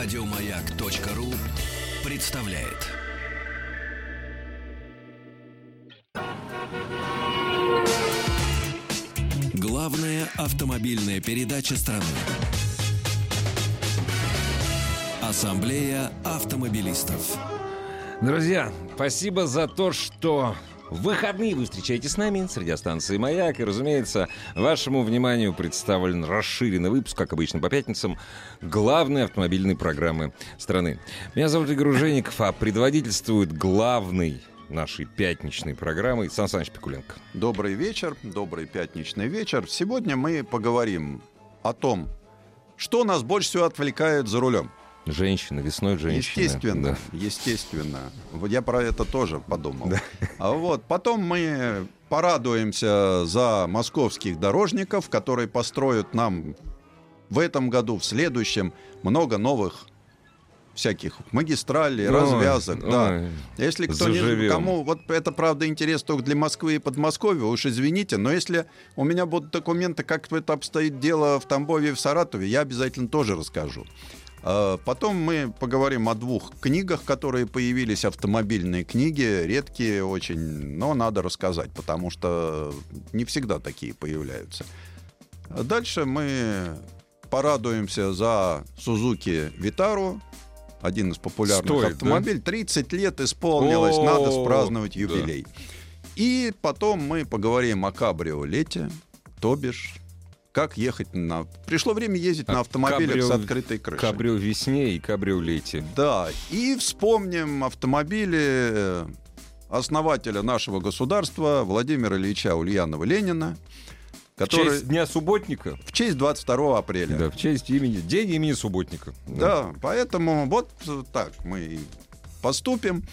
Радиомаяк.ру представляет. Главная автомобильная передача страны. Ассамблея автомобилистов. Друзья, спасибо за то, что выходные вы встречаетесь с нами с радиостанции «Маяк». И, разумеется, вашему вниманию представлен расширенный выпуск, как обычно, по пятницам, главной автомобильной программы страны. Меня зовут Игорь Жеников, а предводительствует главный нашей пятничной программы Сан Саныч Пикуленко. Добрый вечер, добрый пятничный вечер. Сегодня мы поговорим о том, что нас больше всего отвлекает за рулем. Женщина, весной женщина. Естественно, да. естественно. Вот я про это тоже подумал. Да. А вот потом мы порадуемся за московских дорожников, которые построят нам в этом году, в следующем много новых всяких магистралей, ой, развязок, ой, да. если кто не, кому вот это правда интерес только для Москвы и Подмосковья, уж извините, но если у меня будут документы, как это обстоит дело в Тамбове и в Саратове, я обязательно тоже расскажу. А, потом мы поговорим о двух книгах, которые появились, автомобильные книги, редкие очень, но надо рассказать, потому что не всегда такие появляются. Дальше мы порадуемся за Suzuki Витару, один из популярных Стоит, автомобилей. Да? 30 лет исполнилось, надо спраздновать юбилей. Да. И потом мы поговорим о кабриолете, то бишь как ехать на... Пришло время ездить а на автомобилях кабрио... с открытой крышей. Кабрио весне и кабрио лете. Да, и вспомним автомобили э, основателя нашего государства Владимира Ильича Ульянова-Ленина, который... В честь Дня Субботника? В честь 22 апреля. Да, в честь имени, День имени Субботника. Да, да поэтому вот так мы поступим.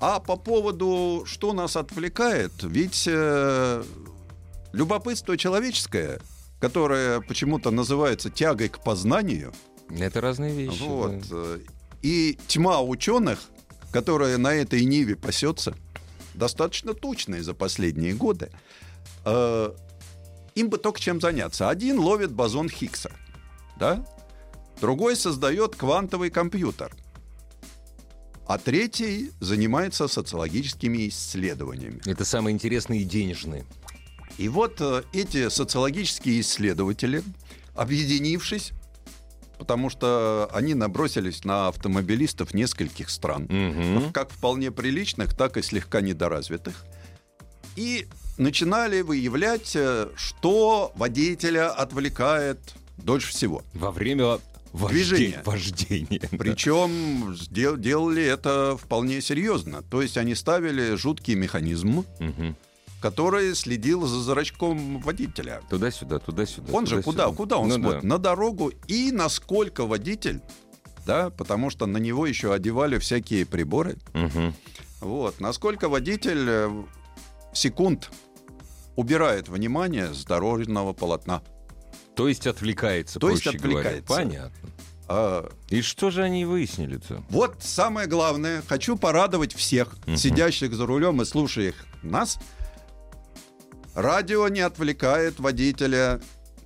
А по поводу, что нас отвлекает, ведь э, любопытство человеческое которая почему-то называется тягой к познанию. Это разные вещи. Вот. Да. И тьма ученых, которая на этой ниве пасется, достаточно тучная за последние годы. Э, им бы только чем заняться. Один ловит бозон Хиггса, да? другой создает квантовый компьютер, а третий занимается социологическими исследованиями. Это самые интересные и денежные. И вот э, эти социологические исследователи, объединившись, потому что они набросились на автомобилистов нескольких стран, угу. как вполне приличных, так и слегка недоразвитых, и начинали выявлять, э, что водителя отвлекает дольше всего. Во время движения. Вождения. Причем дел, делали это вполне серьезно. То есть они ставили жуткий механизм. Угу который следил за зрачком водителя. Туда-сюда, туда-сюда. Он туда же куда, куда он ну, смотрит? Да. На дорогу и насколько водитель, да, потому что на него еще одевали всякие приборы. Угу. Вот, насколько водитель э, секунд убирает внимание с дорожного полотна. То есть отвлекается, То есть отвлекается. Говоря. Понятно. А, и что же они выяснили-то? Вот самое главное. Хочу порадовать всех, угу. сидящих за рулем и слушающих нас – Радио не отвлекает водителя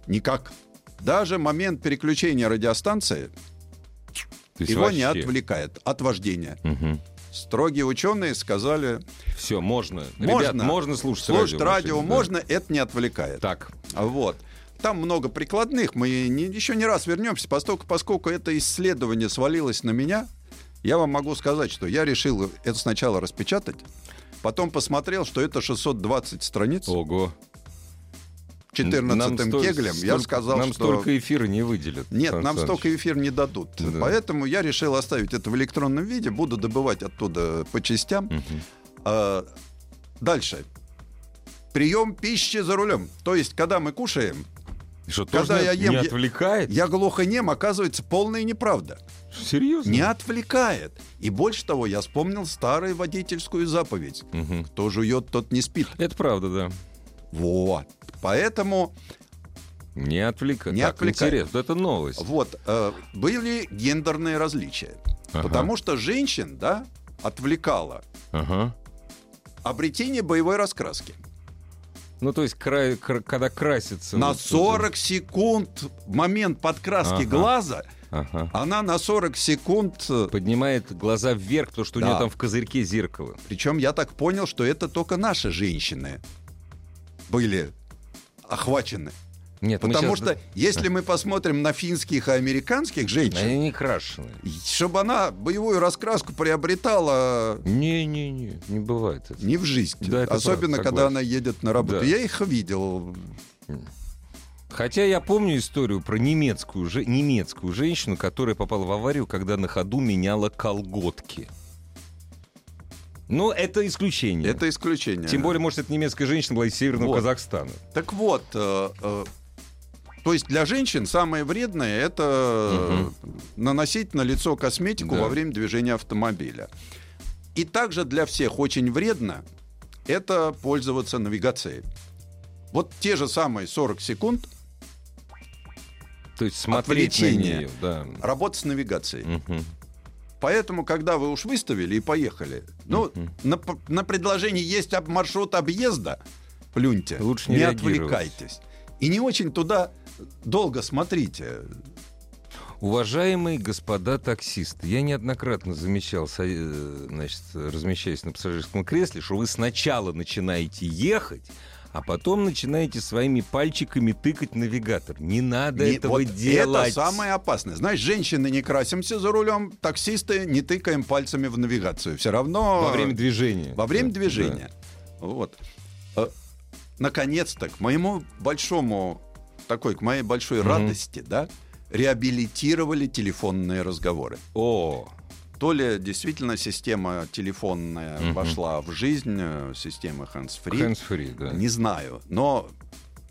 никак. Даже момент переключения радиостанции его вообще... не отвлекает от вождения. Угу. Строгие ученые сказали... Все, можно. Можно, Ребят, можно слушать, слушать радио. радио да. можно, это не отвлекает. Так. Вот. Там много прикладных. Мы не, еще не раз вернемся, поскольку, поскольку это исследование свалилось на меня. Я вам могу сказать, что я решил это сначала распечатать, Потом посмотрел, что это 620 страниц. Ого. 14 кеглем, столь, я сказал, нам что... Нам столько эфира не выделят. Нет, нам Саныч. столько эфир не дадут. Да. Поэтому я решил оставить это в электронном виде, буду добывать оттуда по частям. Угу. А, дальше. Прием пищи за рулем. То есть, когда мы кушаем, что, когда я ем, не отвлекает? Я, я глухонем, оказывается, полная неправда. Серьезно? Не отвлекает. И больше того, я вспомнил старую водительскую заповедь. Угу. Кто жует, тот не спит. Это правда, да. Вот. Поэтому... Не отвлекает. Не так, отвлекает. Интересно, это новость. Вот. Э, были гендерные различия. Ага. Потому что женщин, да, отвлекало ага. обретение боевой раскраски. Ну, то есть, кра- кра- когда красится... На 40 секунд момент подкраски ага. глаза Ага. она на 40 секунд... э, Поднимает глаза вверх, потому что у Да. нее там в козырьке зеркало. Причем я так понял, что это только наши женщины были охвачены. Нет, Потому щас- что если мы посмотрим на финских и американских женщин, Они не крашены. чтобы она боевую раскраску приобретала Не-не-не, не бывает это. не в жизнь. Да, Особенно, правда, когда она едет на работу. Да. Я их видел. Хотя я помню историю про немецкую, же- немецкую женщину, которая попала в аварию, когда на ходу меняла колготки. Ну, это исключение. Это исключение. Тем более, может, эта немецкая женщина была из Северного Вот. Казахстана. Так вот, э, э, то есть для женщин самое вредное это э, наносить на лицо косметику Да. во время движения автомобиля. И также для всех очень вредно это пользоваться навигацией. Вот те же самые 40 секунд То есть смотреть на нее. Да. работы с навигацией. Поэтому, когда вы уж выставили и поехали, ну, на, на предложении есть об- маршрут объезда, плюньте, Лучше не реагировать. отвлекайтесь. И не очень туда долго смотрите. Уважаемые господа таксисты, я неоднократно замечал, э, значит, размещаясь на пассажирском кресле, что вы сначала начинаете ехать, а потом начинаете своими пальчиками тыкать навигатор. Не надо Не- этого вот делать. Это самое опасное. Знаешь, женщины не красимся за рулем, таксисты не тыкаем пальцами в навигацию. Все равно... Во время движения. Во время Да, движения. Вот. Э, Наконец-то, к моему большому, такой, к моей большой Мгм. радости, да, реабилитировали телефонные разговоры. да. О, То ли действительно система телефонная Мгм. вошла в жизнь, э, система hands-free, hands-free, да. не знаю, но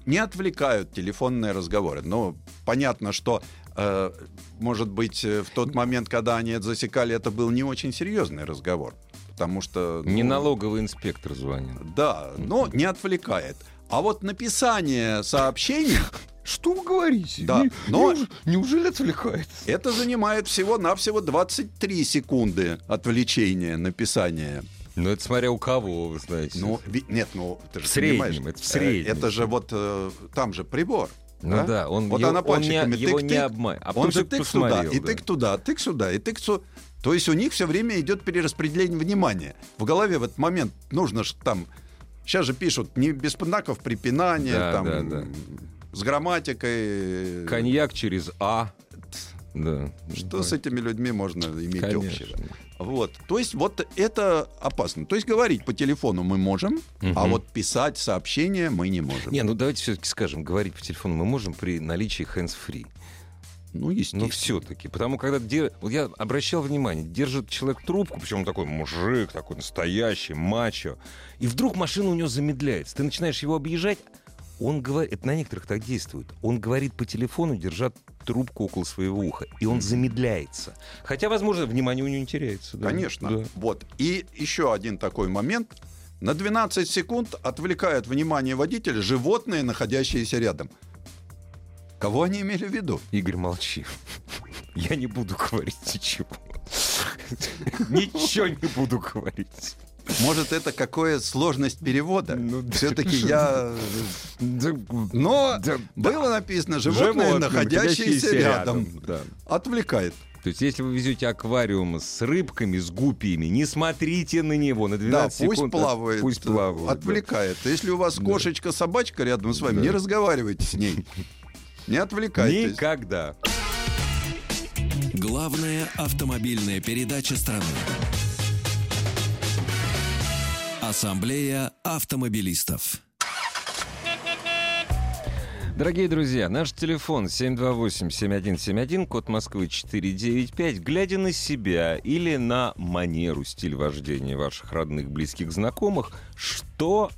не отвлекают телефонные разговоры. Ну, понятно, что, э, может быть, э, в тот момент, когда они это засекали, это был не очень серьезный разговор. Потому что... Не ну, налоговый инспектор звонил. Да, но не отвлекает. А вот написание сообщений, Что вы говорите? Да, но- неужели отвлекает? это занимает всего-навсего 23 секунды отвлечения написания. Ну, это смотря у кого, вы знаете. Ну, нет, ну, ты же В среднем, понимаешь, это в э, среднем. Это же вот э, там же прибор. Ну да, он, Вот его, она он не, пальчиками его не обманет. А Он же тык сюда, посмотрел, и да. тык туда, тык сюда, и тык сюда. То есть у них все время идет перераспределение внимания. В голове в этот момент нужно там... Сейчас же пишут не без знаков препинания, Да, там, да, да. с грамматикой. Коньяк через А. Да. Что с этими людьми можно иметь Конечно. общего? Вот. То есть вот это опасно. То есть говорить по телефону мы можем, а Мгм. вот писать сообщения мы не можем. Не, ну давайте все-таки скажем, говорить по телефону мы можем при наличии hands-free. Ну, естественно. Ну, все-таки. Потому когда дер- вот я обращал внимание, держит человек трубку, причем он такой мужик, такой настоящий, мачо, и вдруг машина у него замедляется. Ты начинаешь его объезжать, он говорит, это на некоторых так действует, он говорит по телефону, держа трубку около своего уха, и он замедляется. Хотя, возможно, внимание у него не теряется. да. Конечно. Да. Вот. И еще один такой момент. На 12 секунд отвлекает внимание водителя животные, находящиеся рядом. Кого они имели в виду? Игорь, молчи. Я не буду говорить ничего. Ничего не буду говорить. Может, это какая сложность перевода? Ну, да. Все-таки я... Но Да, было написано животные, находящиеся рядом. Да. Отвлекает. То есть, если вы везете аквариум с рыбками, с гупиями, не смотрите на него на Да, 12 пусть секунд. плавает. Пусть плавает. да. Отвлекает. Если у вас кошечка, собачка рядом с вами, Да. не разговаривайте с ней. Не отвлекайтесь. Никогда. Главная автомобильная передача страны. Ассамблея автомобилистов. Дорогие друзья, наш телефон 728-7171, код Москвы 495. Глядя на себя или на манеру, стиль вождения ваших родных, близких, знакомых, что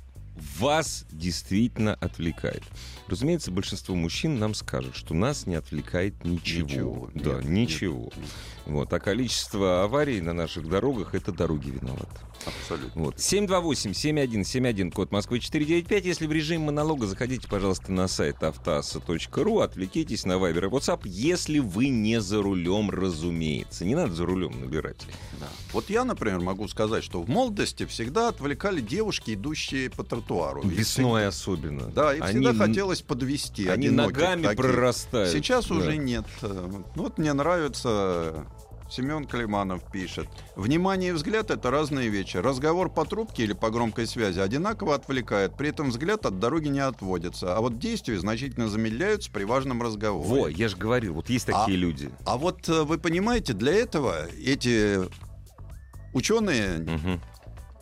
вас действительно отвлекает? Разумеется, большинство мужчин нам скажет, что нас не отвлекает ничего. Ничего, да, нет, ничего. нет. Вот. А количество аварий на наших дорогах — это дороги виноваты. Абсолютно. Вот. 728-7171, код Москвы 495. Если в режим монолога, заходите, пожалуйста, на сайт автоаса.ру, отвлекитесь на Viber и WhatsApp, если вы не за рулем, разумеется. Не надо за рулем набирать. Да. Вот я, например, могу сказать, что в молодости всегда отвлекали девушки, идущие по тротуару. И Весной особенно. всегда- Да, и всегда хотелось подвести Они ногами таких. прорастают. Сейчас Да. уже нет. Э, Ну, вот мне нравится Семен Климанов пишет. Внимание и взгляд — это разные вещи. Разговор по трубке или по громкой связи одинаково отвлекает, при этом взгляд от дороги не отводится. А вот действия значительно замедляются при важном разговоре. Во, я же говорил, вот есть такие люди. А вот э, вы понимаете, для этого эти ученые, Мгм.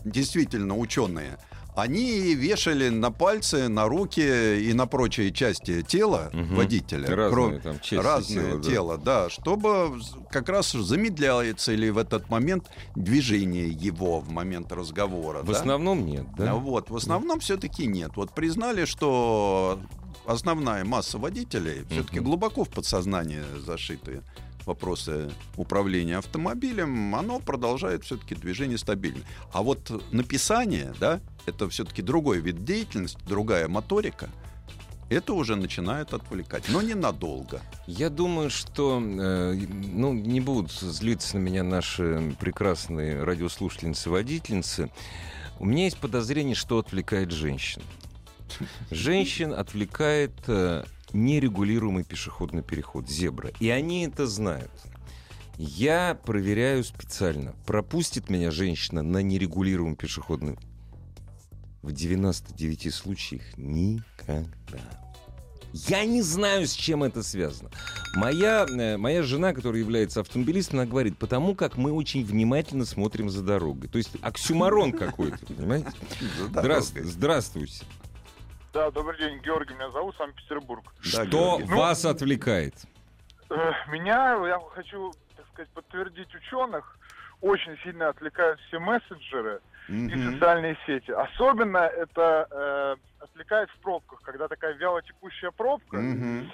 действительно ученые, они вешали на пальцы, на руки и на прочие части тела Мгм. водителя. Разные кроме- там части разное тела, да. тело, да, чтобы з- как раз замедляется или в этот момент движение его в момент разговора. В да? основном нет, да? А Вот, в основном все-таки нет. Вот признали, что основная масса водителей все-таки глубоко в подсознание зашиты вопросы управления автомобилем, оно продолжает все-таки движение стабильно. А вот написание, да, это все-таки другой вид деятельности, другая моторика, это уже начинает отвлекать, но ненадолго. Я думаю, что, э, ну, не будут злиться на меня наши прекрасные радиослушательницы-водительницы. У меня есть подозрение, что отвлекает женщин. Женщин отвлекает э, нерегулируемый пешеходный переход, зебра. И они это знают. Я проверяю специально, пропустит меня женщина на нерегулируемый пешеходный в 99 случаях никогда. Я не знаю, с чем это связано. Моя, э, моя жена, которая является автомобилистом, она говорит, потому как мы очень внимательно смотрим за дорогой. То есть оксюмарон какой-то, понимаете? За Здравс- дорогой. Здравствуйте. Да, добрый день, Георгий, меня зовут, Санкт-Петербург. Что Георгий. вас отвлекает? Э, Меня, я хочу, так сказать, подтвердить ученых, очень сильно отвлекают все мессенджеры и Мгм. социальные сети. Особенно это э, отвлекает в пробках, когда такая вялотекущая пробка. Мгм.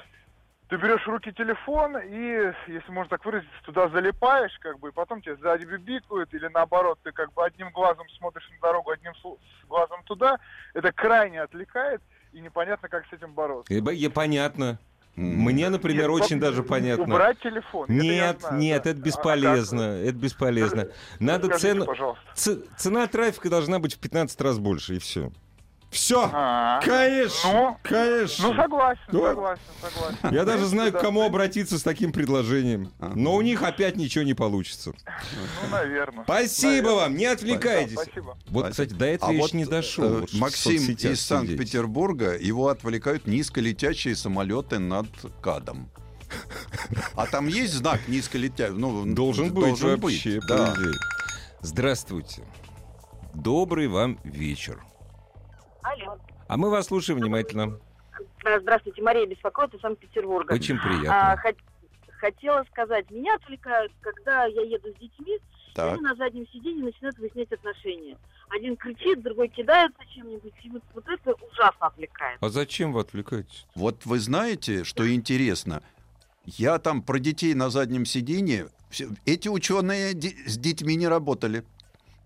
Ты берешь в руки телефон и, если можно так выразиться, туда залипаешь, как бы, и потом тебе сзади бибикают, или наоборот, ты как бы одним глазом смотришь на дорогу, одним глазом туда. Это крайне отвлекает, и непонятно, как с этим бороться. Б- е- Понятно. Мне, например, Нет, очень даже понятно. Убрать телефон. это Нет, знаю, нет, да. это А бесполезно. как? Это бесполезно. Надо цену... пожалуйста. ц- Цена трафика должна быть в 15 раз больше, и все. Все! А, Конечно! Ну, конечно! Ну, согласен, Да. согласен, согласен. Я даже знаю, к кому обратиться с таким предложением. Ага. Но у них опять ничего не получится. Ну, наверное. Спасибо Наверное. вам, не Да, отвлекайтесь. спасибо. Вот, кстати, до этого А вот еще не дошел. э, Вот в Максим из. Санкт-Петербурга, его отвлекают низколетящие самолеты над КАДом. А там есть знак низколетящий? Ну, Должен быть вообще, быть, да. Здравствуйте. Добрый вам вечер. Алло. А мы вас слушаем внимательно. А, Здравствуйте, Мария беспокоит из Санкт-Петербурга. Очень А, приятно. хот- хотела сказать, меня отвлекают, когда я еду с детьми, Так. они на заднем сиденье начинают выяснять отношения. Один кричит, другой кидается чем-нибудь, и вот, вот это ужасно отвлекает. А зачем вы отвлекаетесь? Вот вы знаете, что интересно? Я там про детей на заднем сиденье. Эти ученые с детьми не работали.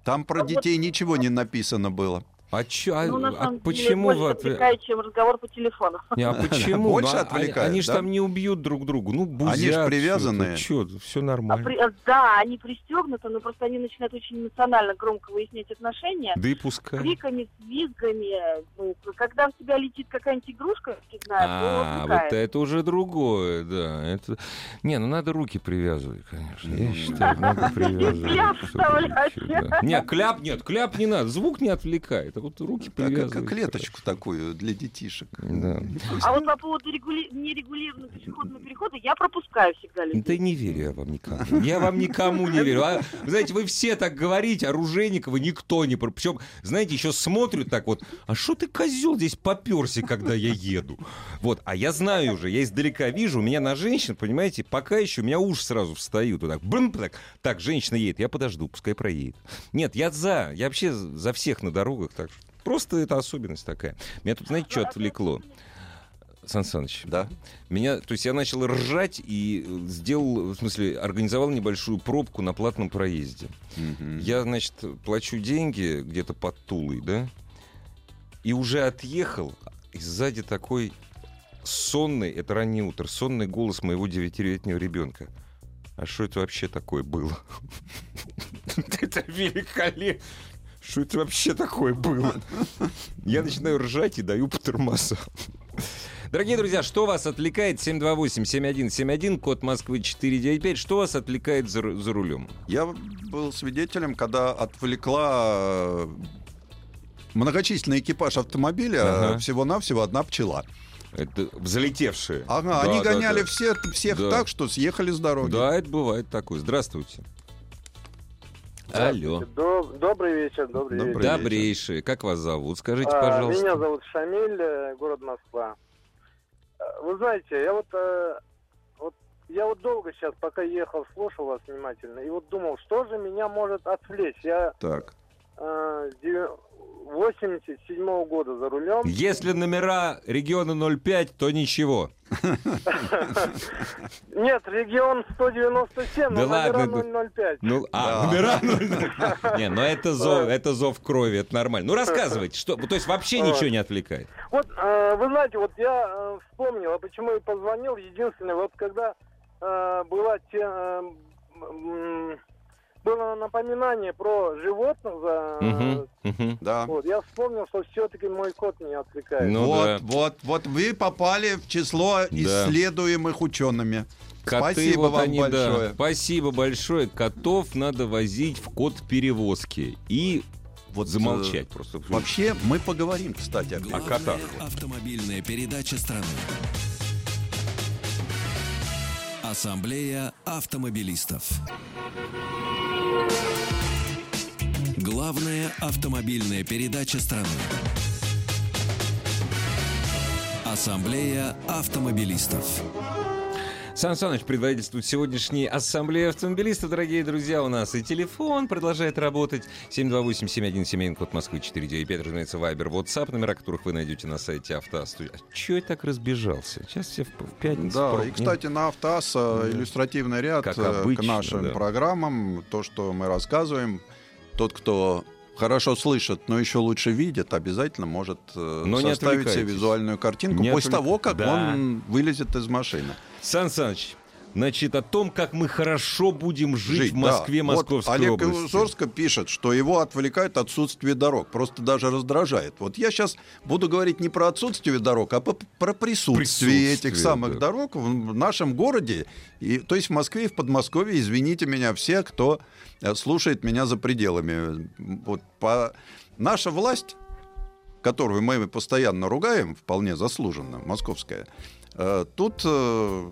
Там про А вот- детей ничего не написано было. А, чё, а- ну, а самом деле, почему больше отвлекает, чем разговор по телефону. Не, а почему? Больше Ну, а- отвлекает, Они же да? там не убьют друг друга. Ну, бузят. Они ж привязанные. Что, все А нормально. при- да, они пристегнуты, но просто они начинают очень эмоционально громко выяснять отношения. Да и пускай. Криками, с визгами. Ну, Когда в тебя летит какая-нибудь игрушка, фигная, то А, вот это уже другое, да. Это... Не, ну надо руки привязывать, конечно. Я считаю, надо привязывать. кляп вставлять. Не, кляп нет, кляп не надо. Звук не отвлекает, а вот руки Так, привязывать. как клеточку такую для детишек. Да. А вот по поводу регули- нерегулированного пешеходного перехода я пропускаю всегда людей. Да не верю я вам никому. Я вам никому не верю. А, вы знаете, вы все так говорите, оружейникова никто не... про- Причем, знаете, еще смотрят так вот, а что ты, козел, здесь поперся, когда я еду? Вот, а я знаю уже, я издалека вижу, у меня на женщин, понимаете, пока еще у меня уши сразу встают. Вот так, брым, так, так, женщина едет, я подожду, пускай проедет. Нет, я за, я вообще за всех на дорогах, так просто это особенность такая. Меня тут, знаете, что отвлекло? Сан Саныч, Да. меня, то есть я начал ржать и э, сделал, в смысле, организовал небольшую пробку на платном проезде. Мгм. Я, значит, плачу деньги где-то под Тулой, да, и уже отъехал, и сзади такой сонный, это раннее утро, сонный голос моего девятилетнего ребенка. А что это вообще такое было? Это великолепно. Что это вообще такое было? Я начинаю ржать и даю по тормозам. Дорогие друзья, что вас отвлекает? 728-7171, код Москвы 495. Что вас отвлекает за, за рулем? Я был свидетелем, когда отвлекла э, многочисленный экипаж автомобиля Ага. всего-навсего одна пчела. Это взлетевшие. Ага, Да, они да, гоняли да. все, всех Да. так, что съехали с дороги. Да, это бывает такое. Здравствуйте. Алло. Доб- Добрый вечер, добрый, Добрый вечер. Добрейшие. Как вас зовут? Скажите, А, пожалуйста. Меня зовут Шамиль, э, город Москва. Э, Вы знаете, я вот, э, вот я вот долго сейчас, пока ехал, слушал вас внимательно, и вот думал, что же меня может отвлечь. Я Так. э, с девя- 87 года за рулем. Если номера региона 05, то ничего. Нет, регион 197, но Да номера ладно, 005. Ну, а, Да. номера 00. Не, ну это зов, это зов крови, это нормально. Ну рассказывайте, что, то есть вообще ничего не отвлекает. Вот, э, вы знаете, вот я э, вспомнил, а почему я позвонил. Единственное, вот когда э, была те, было напоминание про животных, за, Мгм, мгм. Да. вот, я вспомнил, что все-таки мой кот меня отвлекает. Ну вот, да. вот, вот вы попали в число исследуемых учеными. Коты, Спасибо вот вам они, да. большое. Спасибо большое. Котов надо возить в код перевозки и Вот, замолчать просто. э, Вообще, мы поговорим, кстати, этом. Главная котах. автомобильная передача страны. Ассамблея автомобилистов. Главная автомобильная передача страны. Ассамблея автомобилистов. Сан Саныч предводительствует сегодняшней ассамблеи автомобилистов, дорогие друзья. У нас и телефон продолжает работать. 728-7171, код Москвы 495, разумеется, Вайбер, WhatsApp, номера которых вы найдете на сайте Автостудии. А чё я так разбежался? Сейчас все в, пятницу. Да, и, кстати, на Автоас э, иллюстративный ряд Как э, обычно, к нашим да. программам. То, что мы рассказываем, тот, кто хорошо слышит, но еще лучше видит, обязательно может э, Но составить себе визуальную картинку Не после отвлек- того, как Да. он вылезет из машины. Сан Саныч, значит, о том, как мы хорошо будем жить, в да. Москве, Вот Московской Олег области. из Узорска пишет, что его отвлекает отсутствие дорог. Просто даже раздражает. Вот я сейчас буду говорить не про отсутствие дорог, а про присутствие, Присутствие, этих самых да. дорог в нашем городе. И, то есть в Москве и в Подмосковье, извините меня, все, кто э, слушает меня за пределами. Вот по... Наша власть, которую мы постоянно ругаем, вполне заслуженно, московская, тут э,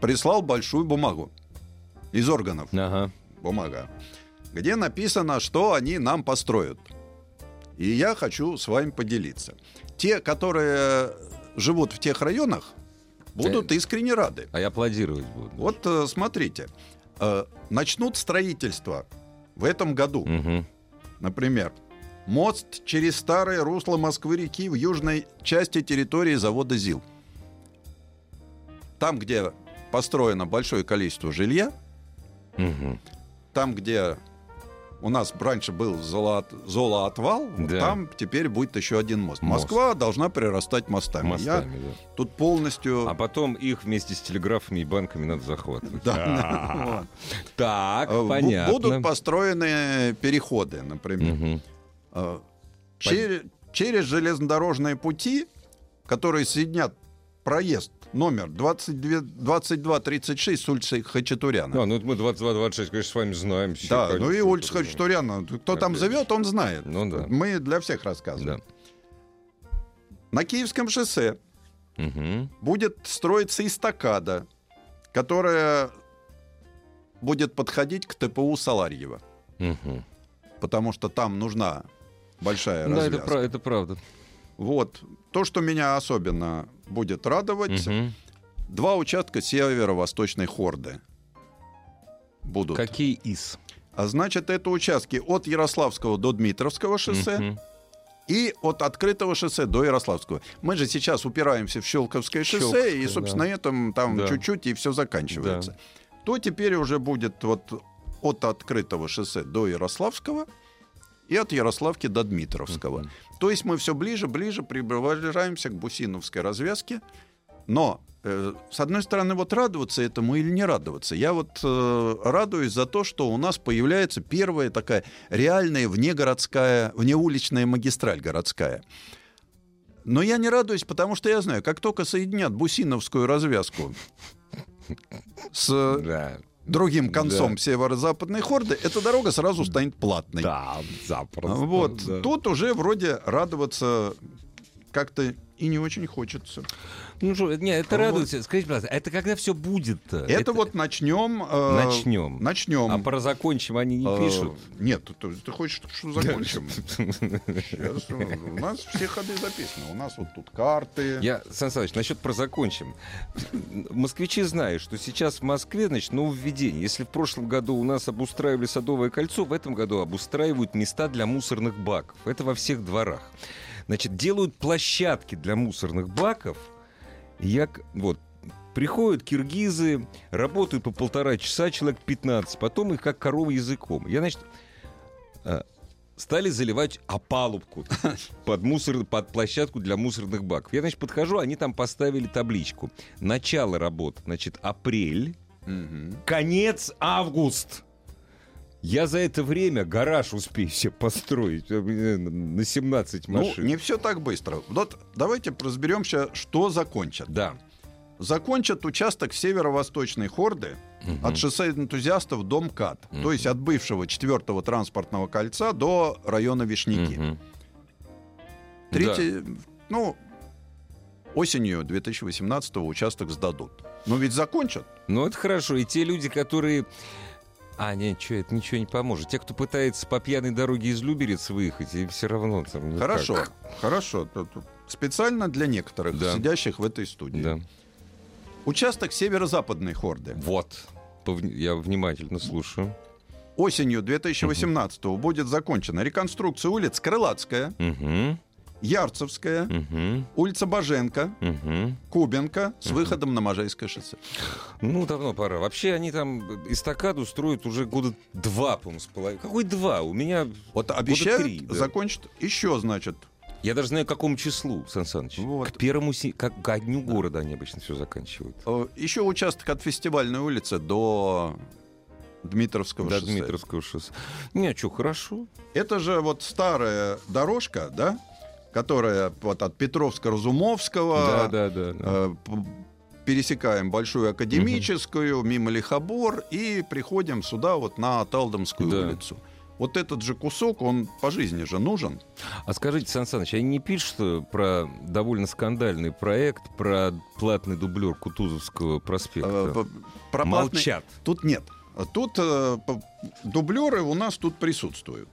прислал большую бумагу из органов Ага. бумага, где написано, что они нам построят. И я хочу с вами поделиться. Те, которые живут в тех районах, будут искренне рады. А я аплодировать буду. Вот э, смотрите, э, начнут строительство в этом году, Мгм. например, мост через старое русло Москвы-реки в южной части территории завода ЗИЛ. Там, где построено большое количество жилья, Мгм. там, где у нас раньше был золот- золоотвал, вот Да. там теперь будет еще один мост. Мост. Москва должна прирастать мостами. Мостами, Я да. тут полностью... А потом их вместе с телеграфами и банками надо захватывать. Да. Так, Э, понятно. Будут построены переходы, например. Э, чер- Через железнодорожные пути, которые соединят проезд номер 22, 2236 с улицы Хачатуряна. Да, ну мы 22-26, конечно, с вами знаем. все, Да, ну и улица Хачатуряна. Кто там Конечно. живет, он знает. Ну да. Мы для всех рассказываем. Да. На Киевском шоссе Мгм. будет строиться эстакада, которая будет подходить к ТПУ Саларьева, Мгм. потому что там нужна большая Да, это, развязка. это правда. Вот. То, что меня особенно будет радовать, Мгм. два участка северо-восточной хорды будут. Какие из? А значит, это участки от Ярославского до Дмитровского шоссе Мгм. и от открытого шоссе до Ярославского. Мы же сейчас упираемся в Щелковское шоссе, Щелковское, и, собственно, да. этом там Да. чуть-чуть и все заканчивается. То теперь уже будет вот от открытого шоссе до Ярославского и от Ярославки до Дмитровского. То есть мы все ближе, ближе приближаемся к Бусиновской развязке. Но, э, с одной стороны, вот радоваться этому или не радоваться. Я вот э, радуюсь за то, что у нас появляется первая такая реальная внегородская, внеуличная магистраль городская. Но я не радуюсь, потому что я знаю, как только соединят Бусиновскую развязку с Да. Другим концом Да. северо-западной хорды, эта дорога сразу станет платной. Да, запросто. Вот. да. Тут уже вроде радоваться как-то и не очень хочется. Ну что, не, это Вот. радуется. Скажите, пожалуйста, это когда все будет-то? Это, вот начнем. э, Начнем. Начнем. А про закончим они не Э, пишут. Нет, ты, ты хочешь, что закончим? Сейчас, э, у нас все ходы записаны. У нас вот тут карты. Я, Сан Саныч, насчет про закончим. Москвичи знают, что сейчас в Москве, значит, нововведение. Если в прошлом году у нас обустраивали Садовое кольцо, в этом году обустраивают места для мусорных баков. Это во всех дворах. Значит, делают площадки для мусорных баков. Я, вот, приходят киргизы, работают по полтора часа, человек 15, потом их как корова языком. Я, значит, э, стали заливать опалубку под, мусор, под площадку для мусорных баков. Я, значит, подхожу, они там поставили табличку. Начало работ, значит, апрель, Мгм. конец август. Я за это время гараж успею себе построить э, на 17 Ну, машин. не все так быстро. Вот давайте разберемся, что закончат. Да. Закончат участок северо-восточной хорды Мгм. от шоссе энтузиастов до МКАД. То есть от бывшего четвертого транспортного кольца до района Вишники. Мгм. Третий, ну, осенью 2018 участок сдадут. Но ведь закончат. Ну, это хорошо. И те люди, которые... А, нет, что, это ничего не поможет. Те, кто пытается по пьяной дороге из Люберец выехать, им все равно там никак. Хорошо, хорошо. Тут- тут Специально для некоторых, Да. сидящих в этой студии. Да. Участок северо-западной хорды. Вот. Я внимательно слушаю. Осенью 2018 будет закончена реконструкция улиц Крылатская, Угу. Ярцевская, Угу. улица Баженко, Угу. Кубенко с выходом на Можайское шоссе. Ну, давно пора. Вообще, они там эстакаду строят уже года два, по-моему, с половиной. Какой два? У меня... Вот обещают три, да. закончить еще, значит. Я даже знаю, к какому числу, Сан Саныч. Вот. К первому... Как к дню города они обычно все заканчивают. э, Еще участок от фестивальной улицы до Дмитровского До шоссе. Дмитровского шоссе. Не, что, хорошо. Это же вот старая дорожка, да, которая вот от Петровско-Разумовского Да, да, да. да. э, пересекаем Большую Академическую, мимо Лихобор и приходим сюда вот на Талдомскую Да. улицу. Вот этот же кусок, он по жизни же нужен. А скажите, Сан Саныч, они не пишут про довольно скандальный проект про платный дублер Кутузовского проспекта? Э, п- про платный- Молчат. Тут нет. Тут э, дублеры у нас тут присутствуют.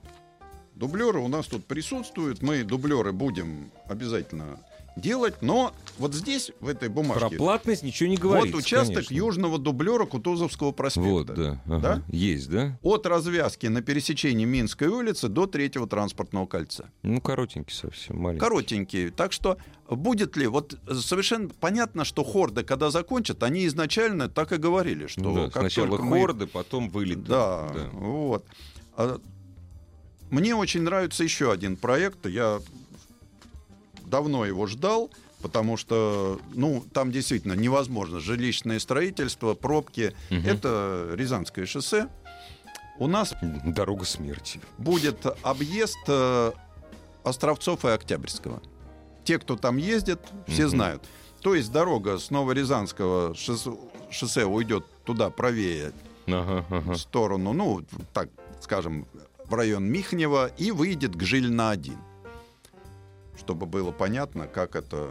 Дублеры у нас тут присутствуют. Мы дублеры будем обязательно делать. Но вот здесь, в этой Про бумажке, платность ничего не вот говорится. участок конечно. южного дублера Кутузовского проспекта. Вот, да. ага. Да? Есть, да? От развязки на пересечении Минской улицы до третьего транспортного кольца. Ну, коротенький совсем, маленький. Коротенькие. Так что будет ли... Вот совершенно понятно, что хорды, когда закончат, они изначально так и говорили, что Ну да, как сначала только мы- хорды, потом вылеты. Да, вот. Мне очень нравится еще один проект. Я давно его ждал, потому что, ну, там действительно невозможно. Жилищное строительство, пробки. Мгм. Это Рязанское шоссе. У нас Дорога смерти. будет объезд э, Островцов и Октябрьского. Те, кто там ездит, все Мгм. знают. То есть дорога с Новорязанского шоссе, шоссе уйдет туда правее Ага, ага. в сторону, ну, так скажем, в район Михнева и выйдет к Жильна-1. Чтобы было понятно, как это...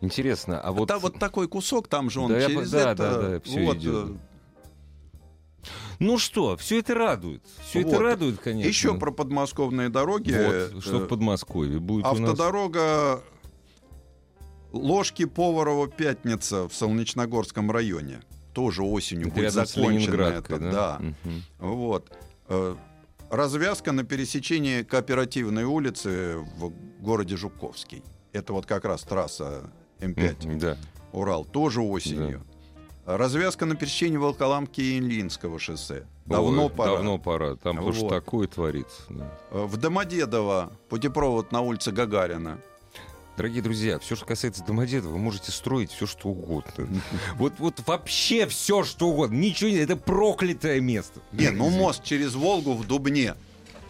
Интересно, а вот... Вот, вот такой кусок, там же он Да, я через да, это... да, да, всё вот, идёт. э, Ну что, все это радует. Все Вот. это радует, конечно. Еще про подмосковные дороги. Вот, что Э, в Подмосковье будет у нас... Автодорога Ложки Поварова Пятница в Солнечногорском районе. Тоже осенью Это будет Ленинградкой, это, да? да. Мгм. Вот. Э, развязка на пересечении кооперативной улицы в городе Жуковский. Это вот как раз трасса М5 Мгм, Да. Урал, тоже осенью. Развязка на пересечении Волколамки и Инлинского шоссе. Давно Ой, пора. Давно пора. Там уж Вот. такое творится. да. Э, В Домодедово путепровод на улице Гагарина. Дорогие друзья, все, что касается Домодедова, вы можете строить все, что угодно. Вот, вот вообще все, что угодно. Ничего не... Это проклятое место. Не, ну мост через Волгу в Дубне.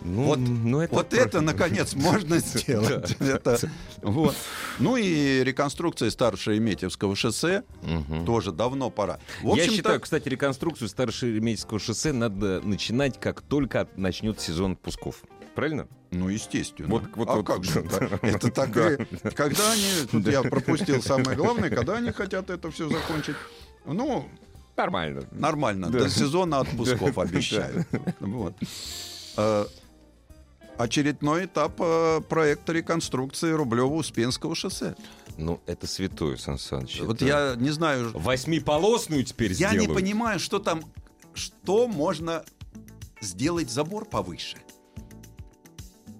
Ну, Вот- ну, это Вот это, наконец, можно сделать. Это- вот. Ну и реконструкция Старшереметьевского шоссе Мгм. тоже давно пора. В Я считаю, кстати, реконструкцию Старошереметьевского шоссе надо начинать, как только начнет сезон отпусков. Правильно? Ну, естественно. Вот- вот- а вот. как же это? Это так и- Когда они... Тут я пропустил самое главное, когда они хотят это все закончить. Ну, Нормально. нормально. До сезона отпусков обещают. Вот. Э, Очередной этап э, проекта реконструкции Рублево-Успенского шоссе. Ну, это святое, Сан Саныч. Вот Это- я не знаю, Восьмиполосную теперь я не сделают. понимаю, что там, что можно сделать забор повыше.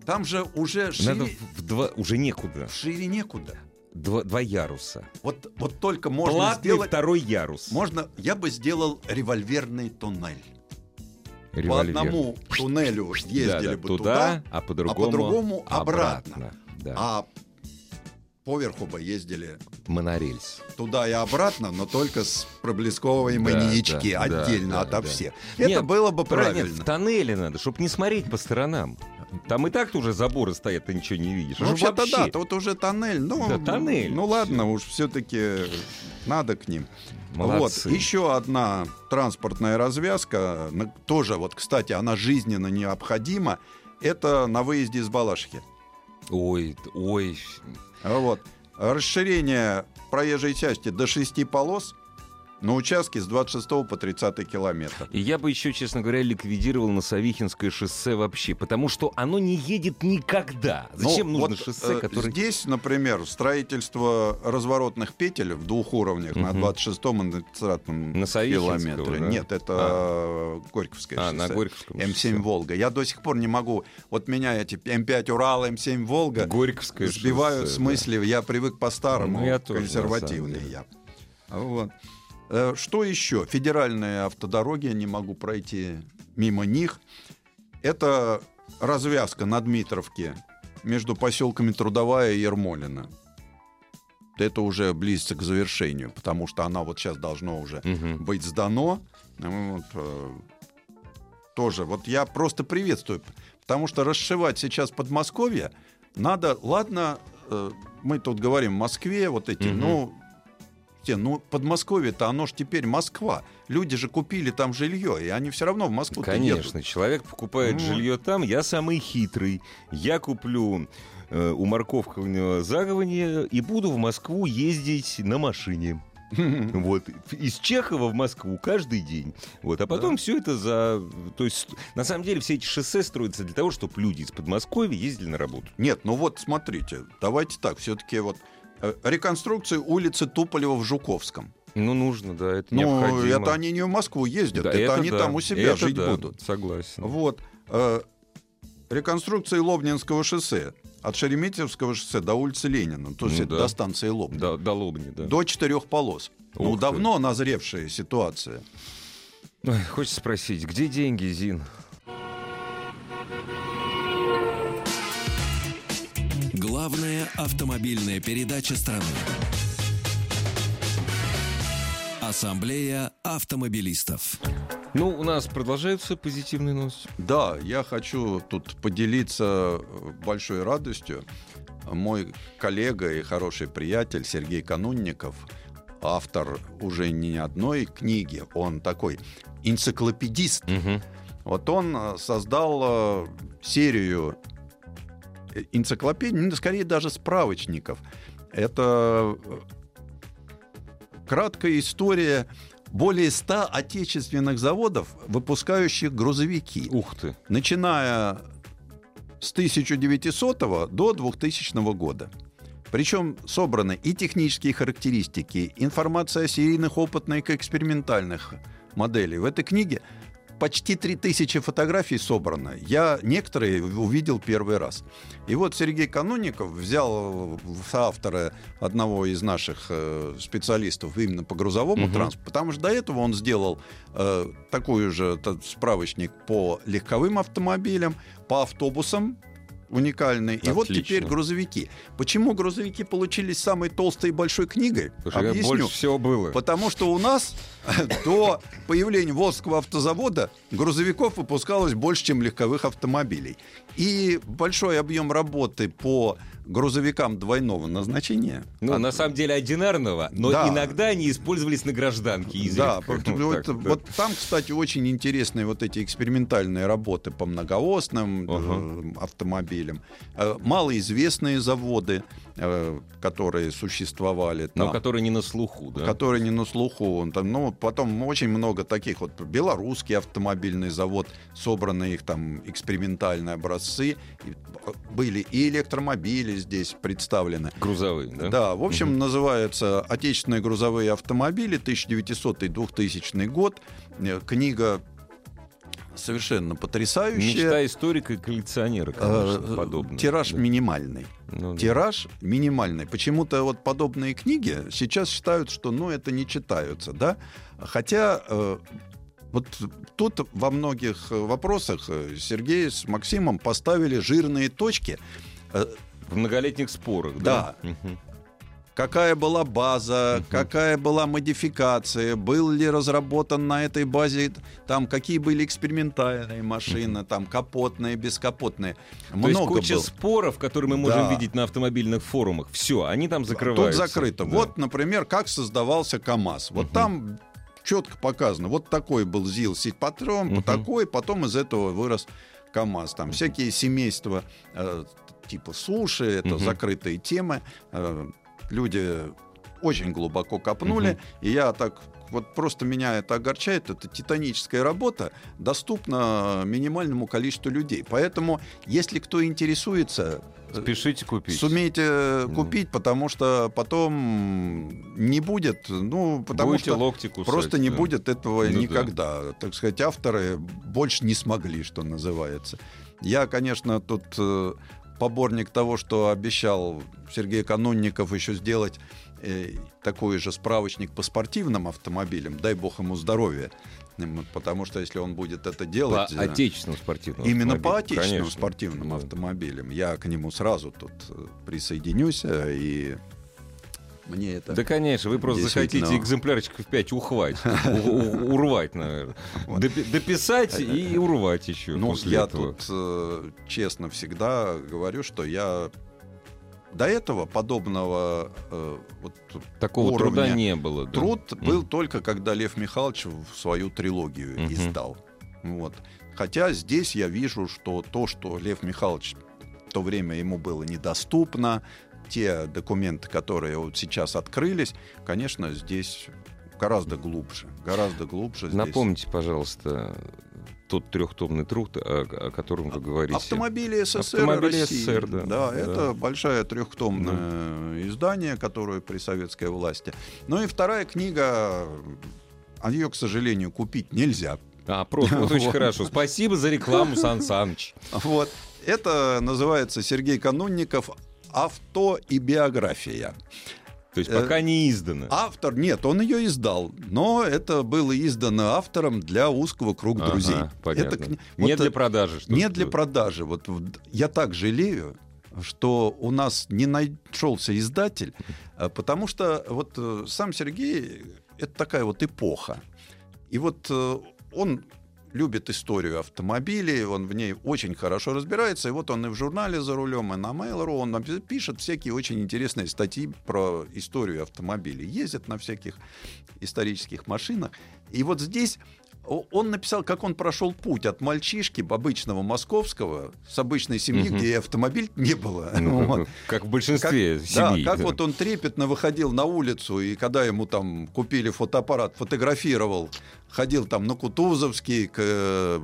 Там же уже шире, Надо в два... Уже некуда. шире некуда. Два, два яруса. Вот, вот только можно Платный сделать... второй ярус. Можно, я бы сделал револьверный туннель. Револьвер. По одному туннелю ездили Да, да, бы туда, туда, а по-другому, по-другому обратно. Да. а поверху бы ездили Монорельс. туда и обратно, но только с проблесковой Да, маньячки да, отдельно да, ото да. всех. Это Нет, было бы Правильно, правильно. в тоннеле надо, чтобы не смотреть по сторонам. Там и так-то уже заборы стоят, ты ничего не видишь. Ну, вообще-то вообще- да, тут уже тоннель. Ну, Да, тоннель. Ну ладно, уж все-таки надо к ним. Молодцы. Вот, еще одна транспортная развязка, тоже вот, кстати, она жизненно необходима, это на выезде из Балашихи. Ой, ой. Вот. Расширение проезжей части до 6 полос на участке с 26 по 30 километр. И я бы еще, честно говоря, ликвидировал на Савихинское шоссе вообще, потому что оно не едет никогда. Зачем Ну, нужно вот, шоссе, э, которое... Здесь, например, строительство разворотных петель в двух уровнях на Мгм. 26-м и 30 На километре. да? Нет, это Горьковское А, шоссе. на Горьковском М7 шоссе. Волга. Я до сих пор не могу. Вот меня эти М5 Урал, М7 Волга Горьковское сбивают шоссе, в смысле. Я привык по-старому. Ну, я на консервативный я. Вот. Э, Что еще? Федеральные автодороги, не могу пройти мимо них. Это развязка на Дмитровке между поселками Трудовая и Ермолина. Это уже близится к завершению, потому что она вот сейчас должно уже. Мгм. быть сдано. Ну, Вот, э, тоже. Вот я просто приветствую, потому что расшивать сейчас Подмосковье надо. Ладно, э, мы тут говорим в Москве, вот эти, Мгм. ну, те, ну, Подмосковье-то, оно ж теперь Москва. Люди же купили там жилье, и они все равно в Москву Конечно, человек покупает Ну. жилье там, я самый хитрый. Я куплю э, у морковкового загования и буду в Москву ездить на машине. едут. Вот. Из Чехова в Москву каждый день. Вот. А потом все это за... То есть, на самом деле, все эти шоссе строятся для того, чтобы люди из Подмосковья ездили на работу. Нет, ну вот смотрите, давайте так, все-таки вот реконструкция улицы Туполева в Жуковском. Ну, нужно, да, это Ну, необходимо. это они не в Москву ездят, Да, это, они да, там у себя это жить да, будут. Согласен. Вот. э, Реконструкция Лобнинского шоссе. От Шереметьевского шоссе до улицы Ленина. То есть Ну это да. до станции Лобни. Да, до Лобни, да. До четырех полос. ну, Ух ты. давно назревшая ситуация. Ой, хочется спросить, где деньги, Зин? Автомобильная передача страны. Ассамблея автомобилистов. Ну, у нас продолжаются позитивные новости. Да, я хочу тут поделиться э, большой радостью. Мой коллега и хороший приятель Сергей Канунников, автор уже не одной книги, он такой энциклопедист. Мгм. Вот он э, создал э, серию энциклопедий, ну, скорее даже справочников. Это э, краткая история более 100 отечественных заводов, выпускающих грузовики, Ух ты. начиная с 1900 до 2000 года. Причем собраны и технические характеристики, информация о серийных опытных и экспериментальных моделей. В этой книге почти 3000 фотографий собрано. Я некоторые увидел первый раз. И вот Сергей Канунников взял в соавтора одного из наших э, специалистов именно по грузовому Мгм. транспорту, потому что до этого он сделал э, такой же справочник по легковым автомобилям, по автобусам уникальный. И вот Отлично. теперь грузовики. Почему грузовики получились самой толстой и большой книгой? Что Объясню. больше всего было. Потому что у нас до появления Волжского автозавода грузовиков выпускалось больше, чем легковых автомобилей. И большой объем работы по грузовикам двойного назначения. Ну, От- на самом деле одинарного, но Да. иногда они использовались на гражданке. Да, вот, Вот вот- так, да. вот там, кстати, очень интересные вот эти экспериментальные работы по многоосным Ага. автомобилям, Э, малоизвестные заводы, которые существовали Но там. которые не на слуху, да? который не на слуху. Он там, ну, потом очень много таких вот белорусский автомобильный завод, собраны их там экспериментальные образцы. И были и электромобили здесь представлены. Грузовые, да? Да, в общем, называется «Отечественные грузовые автомобили», 1900-2000 год. Э, Книга совершенно потрясающая. Мечта историка и коллекционера, конечно, Э, подобное. Тираж да. минимальный. Ну да. Тираж минимальный. Почему-то вот подобные книги сейчас считают, что ну это не читаются, да? Хотя э, вот тут во многих вопросах э, Сергей с Максимом поставили жирные точки. Э, В многолетних спорах, да? Да. Мгм. Какая была база, Мгм. какая была модификация, был ли разработан на этой базе, там какие были экспериментальные машины, там капотные, бескапотные. То есть куча было. споров, которые мы можем Да. видеть на автомобильных форумах. Все, они там Тут закрываются. закрыто. Да. Вот, например, как создавался КАМАЗ. Вот Мгм. там четко показано. Вот такой был ЗИЛ Ситпатрон, Мгм. такой, потом из этого вырос КАМАЗ. Там всякие семейства э, типа суши, это Мгм. закрытые темы. Э, люди очень глубоко копнули, Мгм. и я так вот просто меня это огорчает, это титаническая работа, доступна минимальному количеству людей. Поэтому, если кто интересуется, э, Спешите купить. Сумейте Ну. купить, потому что потом не будет, ну, потому Будете что локти кусать. просто не да. будет этого Ну да. никогда. Так сказать, авторы больше не смогли, что называется. Я, конечно, тут э, поборник того, что обещал Сергей Канунников еще сделать э, такой же справочник по спортивным автомобилям. Дай бог ему здоровья. Потому что если он будет это По делать... э, отечественному спортивному Именно по отечественным конечно. спортивным Да. автомобилям. Я к нему сразу тут э, присоединюсь, и мне это... Да, конечно, вы просто захотите экземплярчиков 5 ухвать, у- у- урвать, наверное. Дописать и урвать еще ну, я тут э, честно всегда говорю, что я до этого подобного э, вот, Такого уровня труда не было. да. труд Мгм. был только когда Лев Михайлович в свою трилогию Мгм. издал. Вот. Хотя здесь я вижу, что то, что Лев Михайлович в то время ему было недоступно, те документы, которые вот сейчас открылись, конечно, здесь гораздо глубже. Гораздо глубже. здесь. Напомните, пожалуйста, тот трехтомный труд, о, о котором вы говорите. Автомобили СССР Автомобили России. СССР, да. Да. это большое трехтомное издание, которое при советской власти. Ну и вторая книга, а ее, к сожалению, купить нельзя. А, просто, вот очень хорошо. Спасибо за рекламу, Сан Саныч. Вот. Это называется Сергей Канунников «Авто и биография». То есть Э, пока не издано. Автор, нет, он ее издал, но это было издано автором для узкого круга Ага, друзей. понятно. Это Не вот, для э, продажи. что Не для продажи. Вот я так жалею, что у нас не нашелся издатель, а, потому что вот э, сам Сергей это такая вот эпоха. И вот э, он любит историю автомобилей, он в ней очень хорошо разбирается. И вот он и в журнале «За рулем», и на Mail.ru он пишет всякие очень интересные статьи про историю автомобилей. Ездит на всяких исторических машинах. И вот здесь он написал, как он прошел путь от мальчишки обычного московского с обычной семьи, Мгм. где автомобиль не было. Ну, Вот. как, как в большинстве Как- семей. да, как да. вот он трепетно выходил на улицу, и когда ему там купили фотоаппарат, фотографировал, ходил там на Кутузовский, к,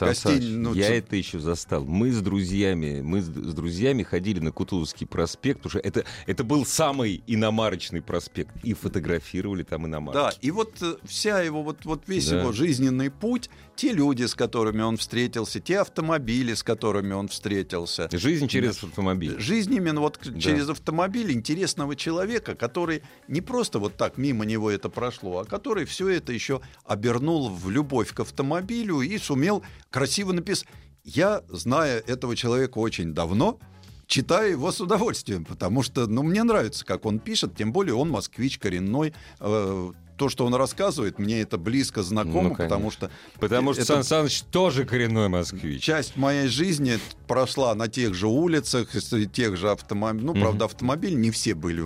ну, я ц- это еще застал. Мы с друзьями, мы с, с друзьями ходили на Кутузовский проспект, уже это, это был самый иномарочный проспект, и фотографировали там иномарки. Да, и вот э, вся его, вот, вот весь Да. его жизненный путь, те люди, с которыми он встретился, те автомобили, с которыми он встретился. Жизнь через автомобиль. Жизнь именно вот Да. через автомобиль интересного человека, который не просто вот так мимо него это прошло, а который все это еще обернул в любовь к автомобилю и сумел красиво написать. Я, зная этого человека очень давно, читаю его с удовольствием, потому что, ну, мне нравится, как он пишет, тем более он москвич коренной. Э, то, что он рассказывает, мне это близко знакомо, Ну, потому что Потому что это- Сан Саныч тоже коренной москвич. часть моей жизни прошла на тех же улицах, тех же автомобилей. Ну, правда, автомобили не все были.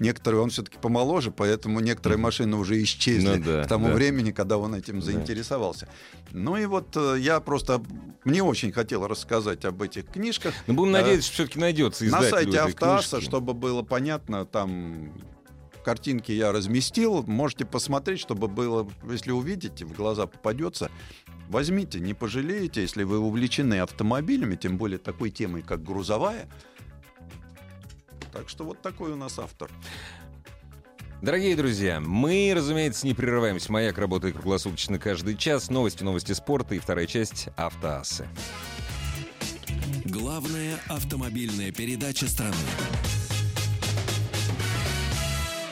Некоторые он все-таки помоложе, поэтому некоторые машины уже исчезли Ну да, к тому да. времени, когда он этим Да. заинтересовался. Ну и вот э, я просто... Мне очень хотел рассказать об этих книжках. Но будем Да. надеяться, что все-таки найдется На сайте Автоаса, чтобы было понятно, там картинки я разместил. Можете посмотреть, чтобы было, если увидите, в глаза попадется. Возьмите, не пожалеете, если вы увлечены автомобилями, тем более такой темой, как грузовая. Так что вот такой у нас автор. Дорогие друзья, мы, разумеется, не прерываемся. Маяк работает круглосуточно каждый час. Новости, новости спорта и вторая часть «Автоассы». Главная автомобильная передача страны.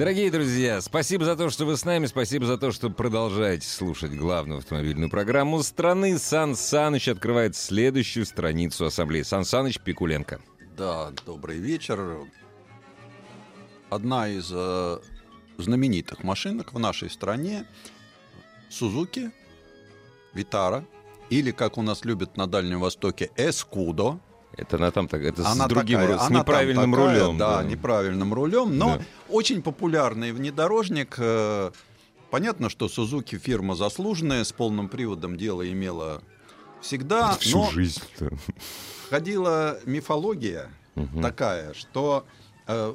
Дорогие друзья, спасибо за то, что вы с нами, спасибо за то, что продолжаете слушать главную автомобильную программу страны. Сан Саныч открывает следующую страницу ассамблеи. Сан Саныч Пикуленко. Да, добрый вечер. Одна из э, знаменитых машинок в нашей стране Сузуки Витара, или, как у нас любят на Дальнем Востоке, Эскудо. Это она там так, это Она с другим, такая, с неправильным такая, рулем. Да, неправильным рулем, но Да. очень популярный внедорожник. э, Понятно, что Сузуки фирма заслуженная, с полным приводом дело имела всегда, Всю но жизнь. да. ходила мифология Мгм. такая, что э,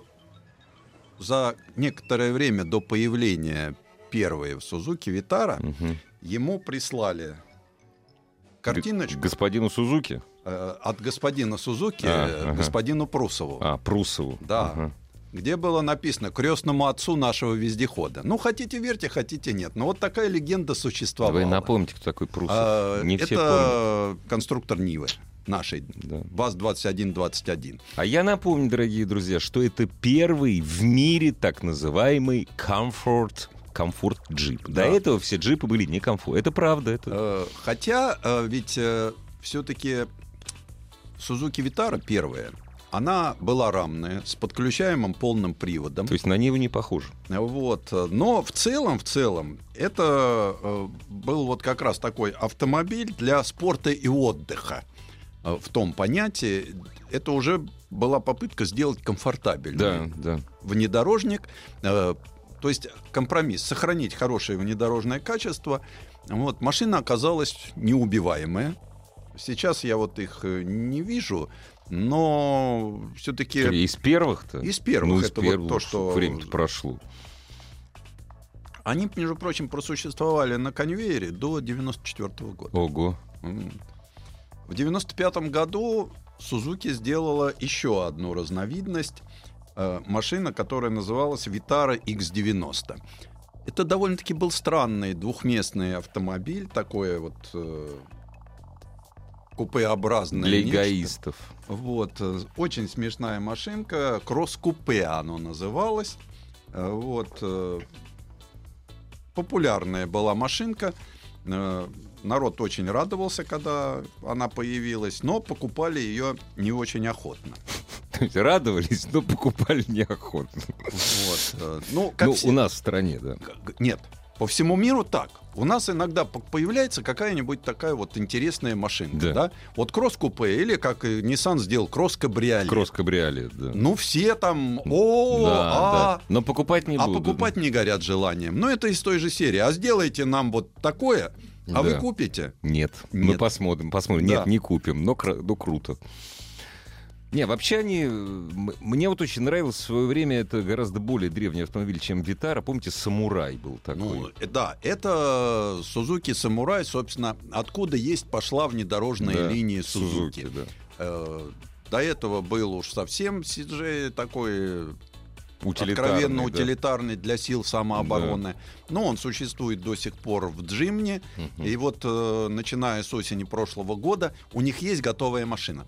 за некоторое время до появления первой в Сузуки Витара Мгм. ему прислали картиночку Господину Сузуки? Э, от господина Сузуки А, э, ага. господину Прусову, А, Прусову. Да. Ага. где было написано крестному отцу нашего вездехода. Ну, хотите верьте, хотите нет. Но вот такая легенда существовала. Вы напомните, кто такой Прусов. А, Не все помнят. это конструктор Нивы нашей. Да. ВАЗ-2121. А я напомню, дорогие друзья, что это первый в мире так называемый комфорт комфорт джип. До Да. этого все джипы были не комфорт. Это правда. Это... Э, Хотя ведь все-таки Сузуки Витара первая, она была рамная, с подключаемым полным приводом. То есть на Ниву не похоже. Вот. Но в целом, в целом, это э, был вот как раз такой автомобиль для спорта и отдыха. Э, В том понятии, это уже была попытка сделать комфортабельный Да, да. внедорожник. э, То есть компромисс, сохранить хорошее внедорожное качество. Вот, машина оказалась неубиваемая. Сейчас я вот их э, не вижу, но все-таки Из первых-то? из первых Ну, из это вот первых, то, что Время-то прошло. Они, между прочим, просуществовали на конвейере до 94 года. Ого. В 95 году Сузуки сделала еще одну разновидность э, машина, которая называлась Vitara X90. Это довольно-таки был странный двухместный автомобиль, такое вот э, купеобразное. Для нечто. эгоистов. Вот, э, очень смешная машинка, кросс-купе оно называлось. Э, Вот, э, популярная была машинка. Народ очень радовался, когда она появилась, но покупали ее не очень охотно. То есть радовались, но покупали неохотно. Вот, Ну, как Ну, все- у нас в стране, да. Нет, по всему миру так. У нас иногда по- появляется какая-нибудь такая вот интересная машинка, Да. да? Вот кросс-купе или, как Nissan сделал, кросс-кабриолет. Кросс-кабриолет, да. Ну, все там, о, да, а, да. Но покупать не а буду. покупать не горят желанием. Ну, это из той же серии. А сделайте нам вот такое, а вы Да. купите. Нет. Мы Нет. посмотрим, посмотрим. Да. Нет, не купим, но, кра- ну, круто. Не, вообще они... э, Мне вот очень нравилось в свое время, это гораздо более древний автомобиль, чем Витара. Помните, Самурай был такой? Ну, э, да, это Сузуки Самурай, собственно, откуда есть пошла внедорожная Да, линия Сузуки. да. Э, До этого был уж совсем CJ такой Утилитарный, откровенно да. утилитарный для сил самообороны. Но он существует до сих пор в Джимне. Мгм. И вот э, начиная с осени прошлого года у них есть готовая машина.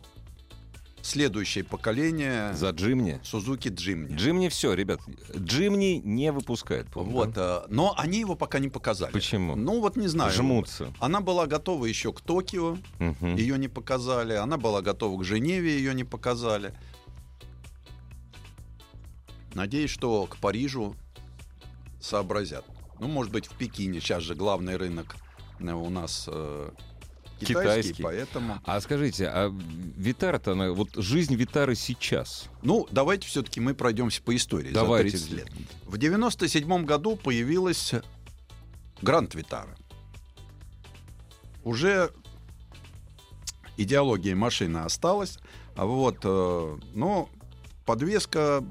Следующее поколение За Джимни. Сузуки Джимни. Джимни все, ребят. Джимни не выпускает. по-моему, Вот, да? э, но они его пока не показали. Почему? Ну вот не знаю. Жмутся. Она была готова еще к Токио, Мгм. ее не показали. Она была готова к Женеве, ее не показали. Надеюсь, что к Парижу сообразят. Ну, может быть, в Пекине. Сейчас же главный рынок э, у нас э, китайский, Китайский. поэтому... А скажите, а Витара-то, она, вот жизнь Витары сейчас? Ну, давайте все-таки мы пройдемся по истории Давайте. за 30 лет. В 97 году появилась Гранд Витара. Уже идеология машины осталась, а вот, э, но подвеска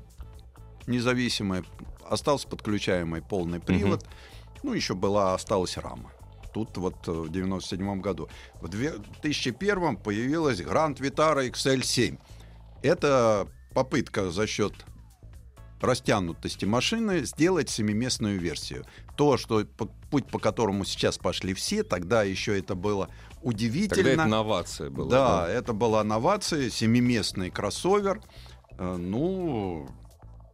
независимая, остался подключаемый полный привод, ну, еще была, осталась рама. Тут вот э, в 97 году. В 2001 появилась Гранд Витара XL7. Это попытка за счет растянутости машины сделать семиместную версию. То, что путь, по которому сейчас пошли все, тогда еще это было удивительно. Тогда это новация была. Да, это была новация, семиместный кроссовер. Э, Ну,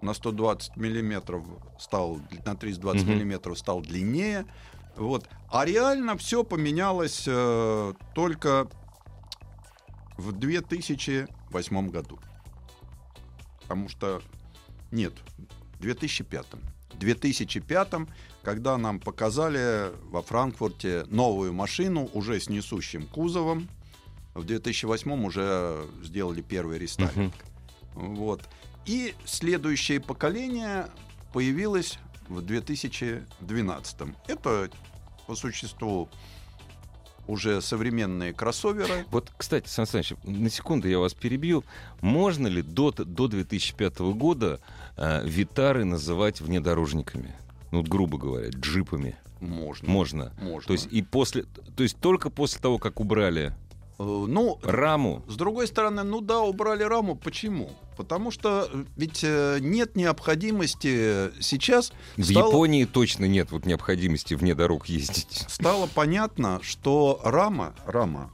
на 120 миллиметров стал, на 320 Мгм. миллиметров стал длиннее. Вот. А реально все поменялось э, только в 2008 году. Потому что нет, в 2005. В 2005, когда нам показали во Франкфурте новую машину уже с несущим кузовом, в 2008 уже сделали первый рестайлинг. Вот. И следующее поколение появилось в 2012. Это по существу уже современные кроссоверы. Вот, кстати, Сан Саныч, на секунду я вас перебью. Можно ли до, до 2005 года э, Витары называть внедорожниками? Ну, вот, грубо говоря, джипами. Можно. Можно. Можно. То есть и после, то есть только после того, как убрали Э, ну, раму, С другой стороны, ну да, убрали раму. Почему? Потому что э, ведь э, нет необходимости сейчас. в стало, Японии точно нет вот необходимости вне дорог ездить. стало понятно, что рама, рама,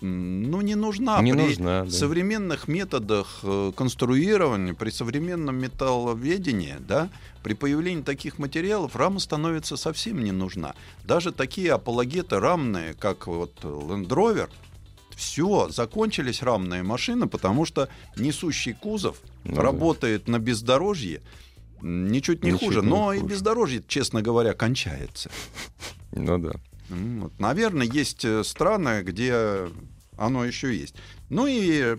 ну не нужна Не при нужна, да. современных методах э, конструирования, при современном металловедении, да, при появлении таких материалов рама становится совсем не нужна. Даже такие апологеты рамные, как вот Land Rover, все, закончились рамные машины, потому что несущий кузов Ну да. работает на бездорожье ничуть не Ничуть хуже. не Но и хуже. бездорожье, честно говоря, кончается. Ну да. Вот. Наверное, есть э, страны, где оно еще есть. Ну и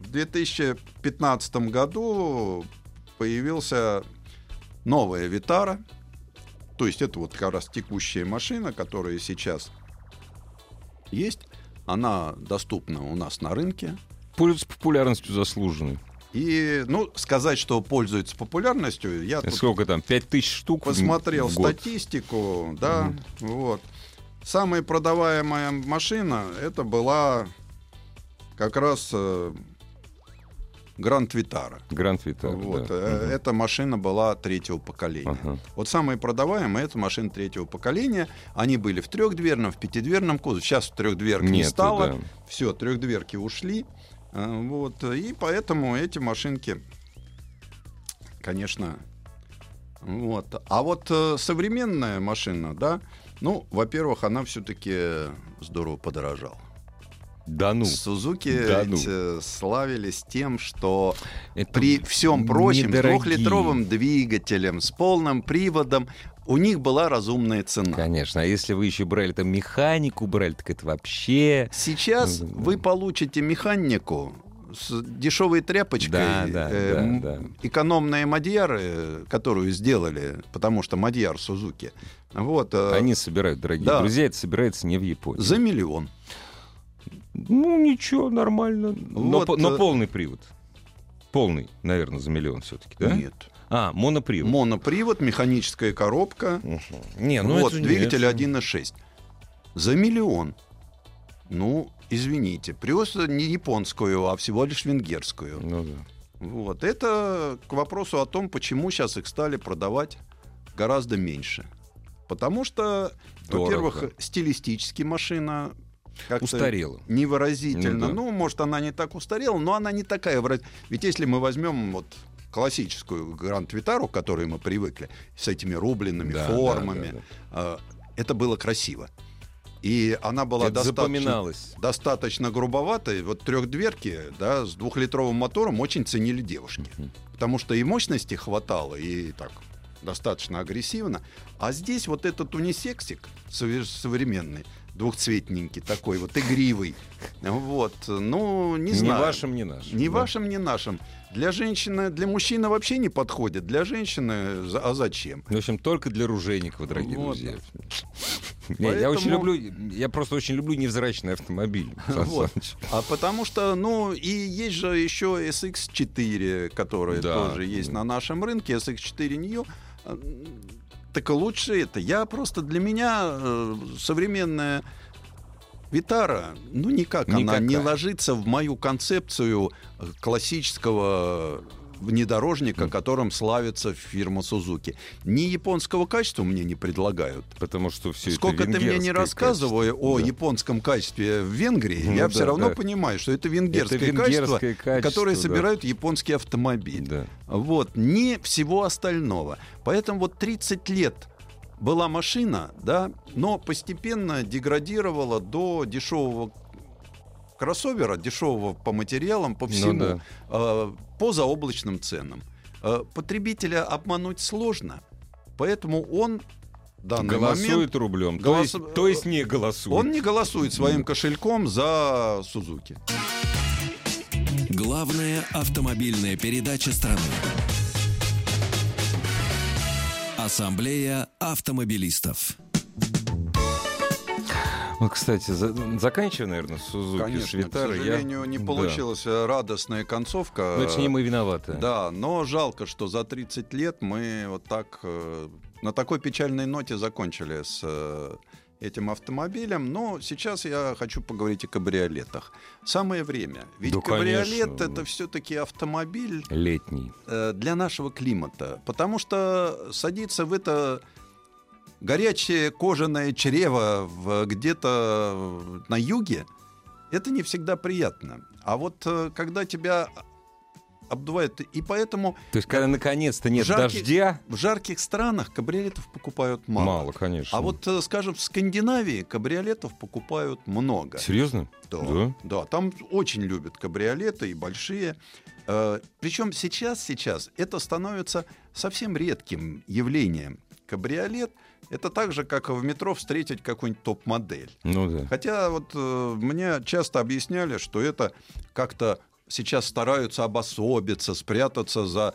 в 2015 году появился новая Витара. То есть это вот как раз текущая машина, которая сейчас есть. Она доступна у нас на рынке. Пользуется популярностью заслуженной. И, ну, сказать, что пользуется популярностью, я Сколько там? Пять тысяч штук в- посмотрел в год? статистику, да, вот. Самая продаваемая машина это была как раз э, Гранд Витара. Гранд Витара. Вот, да. э. Эта машина была третьего поколения. Ага. Вот самые продаваемые это машины третьего поколения. Они были в трехдверном, в пятидверном кузове. Сейчас трехдверок не Нету, стало. да. Все, трехдверки ушли. А, Вот, и поэтому эти машинки, конечно, вот. А вот э, современная машина, да, ну, во-первых, она все-таки здорово подорожала. Да ну. Сузуки да ну. э, славились тем, что Это при всем прочем, с недорогие. двухлитровым двигателем, с полным приводом, у них была разумная цена. Конечно. А если вы еще брали там механику, брали, так это вообще... Сейчас Ну, вы получите механику с дешевой тряпочкой, Да, да, э, да, да. экономные мадьяры, которую сделали, потому что мадьяр Сузуки, вот, э, Они собирают, дорогие да. друзья, это собирается не в Японии. за миллион. Ну, ничего, нормально. Но, Вот, по- но э, полный привод. Полный, наверное, за миллион все-таки, да? Нет. А, монопривод. Монопривод, механическая коробка, Мгм. Не, ну вот, это двигатель нет. 1.6. За миллион. Ну, извините, привез не японскую, а всего лишь венгерскую. Ну да. Вот. Это к вопросу о том, почему сейчас их стали продавать гораздо меньше. Потому что, Дорого. во-первых, стилистически машина как-то Устарела. невыразительно. Ну Ну, да. может, она не так устарела, но она не такая выраз- Ведь если мы возьмем вот классическую Гранд Витару, к которой мы привыкли, с этими рубленными Да, формами, да, да, э, это было красиво. И она была Это достаточно достаточно грубоватой. Вот трехдверки, да, с двухлитровым мотором очень ценили девушки. Мгм. Потому что и мощности хватало, и так достаточно агрессивно. А здесь вот этот унисексик современный, двухцветненький такой вот, игривый. Вот, ну, не Ни знаю. вашим, ни нашим. Ни да. вашим, ни нашим. Для женщины, для мужчины вообще не подходит. Для женщины, а зачем? В общем, только для ружейников, дорогие Вот. друзья. Не, Я очень Поэтому- люблю, я просто очень люблю невзрачный автомобиль. Вот. А потому что, ну, и есть же еще SX4, который Да. тоже есть на нашем рынке, SX4 New. Так и лучше это. Я просто для меня э, современная Витара, ну никак она Никакая. не ложится в мою концепцию э, классического внедорожника, которым славится фирма Сузуки. Ни японского качества мне не предлагают. Потому что все Сколько это ты мне не рассказывай качество. о Да. японском качестве в Венгрии, Ну я да, все равно да. понимаю, что это венгерское, Это качество, венгерское качество, которое да. собирают японский автомобиль. Да. Вот, не всего остального. Поэтому вот 30 лет была машина, да, но постепенно деградировала до дешевого кроссовера, дешевого по материалам, по Ну всему, да. По заоблачным ценам. Э, потребителя обмануть сложно, поэтому он данный момент Голосует рублем. То, Голосу- есть, то есть не голосует. он не голосует своим кошельком за Сузуки. Главная автомобильная передача страны. Ассамблея автомобилистов. Вот, кстати, за- заканчивая, наверное, Сузуки, Конечно, к Витарой, я- сожалению, не Да. получилась э, радостная концовка. Но это не мы виноваты. Да, но жалко, что за 30 лет мы вот так э, на такой печальной ноте закончили с э, этим автомобилем. Но сейчас я хочу поговорить о кабриолетах. Самое время. Ведь Да, кабриолет конечно. это все-таки автомобиль Летний. для нашего климата. Потому что садиться в это горячее кожаное чрево в- где-то на юге, это не всегда приятно. А вот э, когда тебя обдувает, и поэтому То есть, когда наконец-то нет Жаркий- дождя, в жарких странах кабриолетов покупают мало. мало, конечно. А вот, э, скажем, в Скандинавии кабриолетов покупают много. Серьезно? Да, Да? да, там очень любят кабриолеты и большие. Причем сейчас, сейчас это становится совсем редким явлением. Кабриолет это так же, как в метро встретить какую-нибудь топ-модель. Ну да. Хотя вот э, мне часто объясняли, что это как-то сейчас стараются обособиться, спрятаться за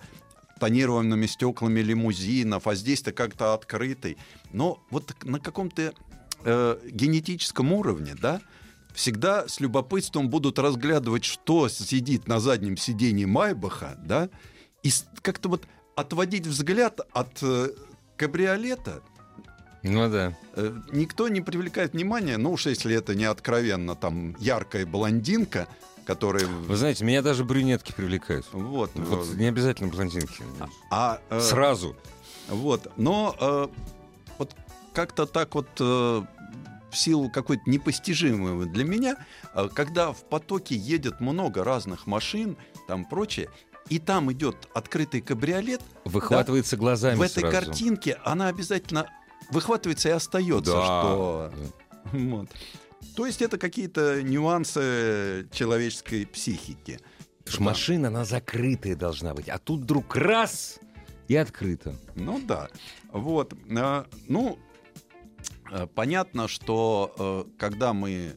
тонированными стеклами лимузинов, а здесь-то как-то открытый. Но вот на каком-то э, генетическом уровне, да, всегда с любопытством будут разглядывать, что сидит на заднем сиденье Майбаха, да, и как-то вот отводить взгляд от э, кабриолета Ну да. Э, Никто не привлекает внимания, ну уж если это не откровенно там яркая блондинка, которая... Вы знаете, меня даже брюнетки привлекают. Вот, Вот э, не обязательно блондинки. а, э, Сразу. Вот, но э, вот как-то так вот э, в силу какой-то непостижимого для меня, э, когда в потоке едет много разных машин, там прочее, и там идет открытый кабриолет, Выхватывается глазами в этой сразу. картинке она обязательно выхватывается и остается, Да. что Вот. То есть это какие-то нюансы человеческой психики. Потому что машина, она закрытая должна быть. А тут вдруг раз И открыто. Ну да. Вот. э, Ну, э, понятно, что э, когда мы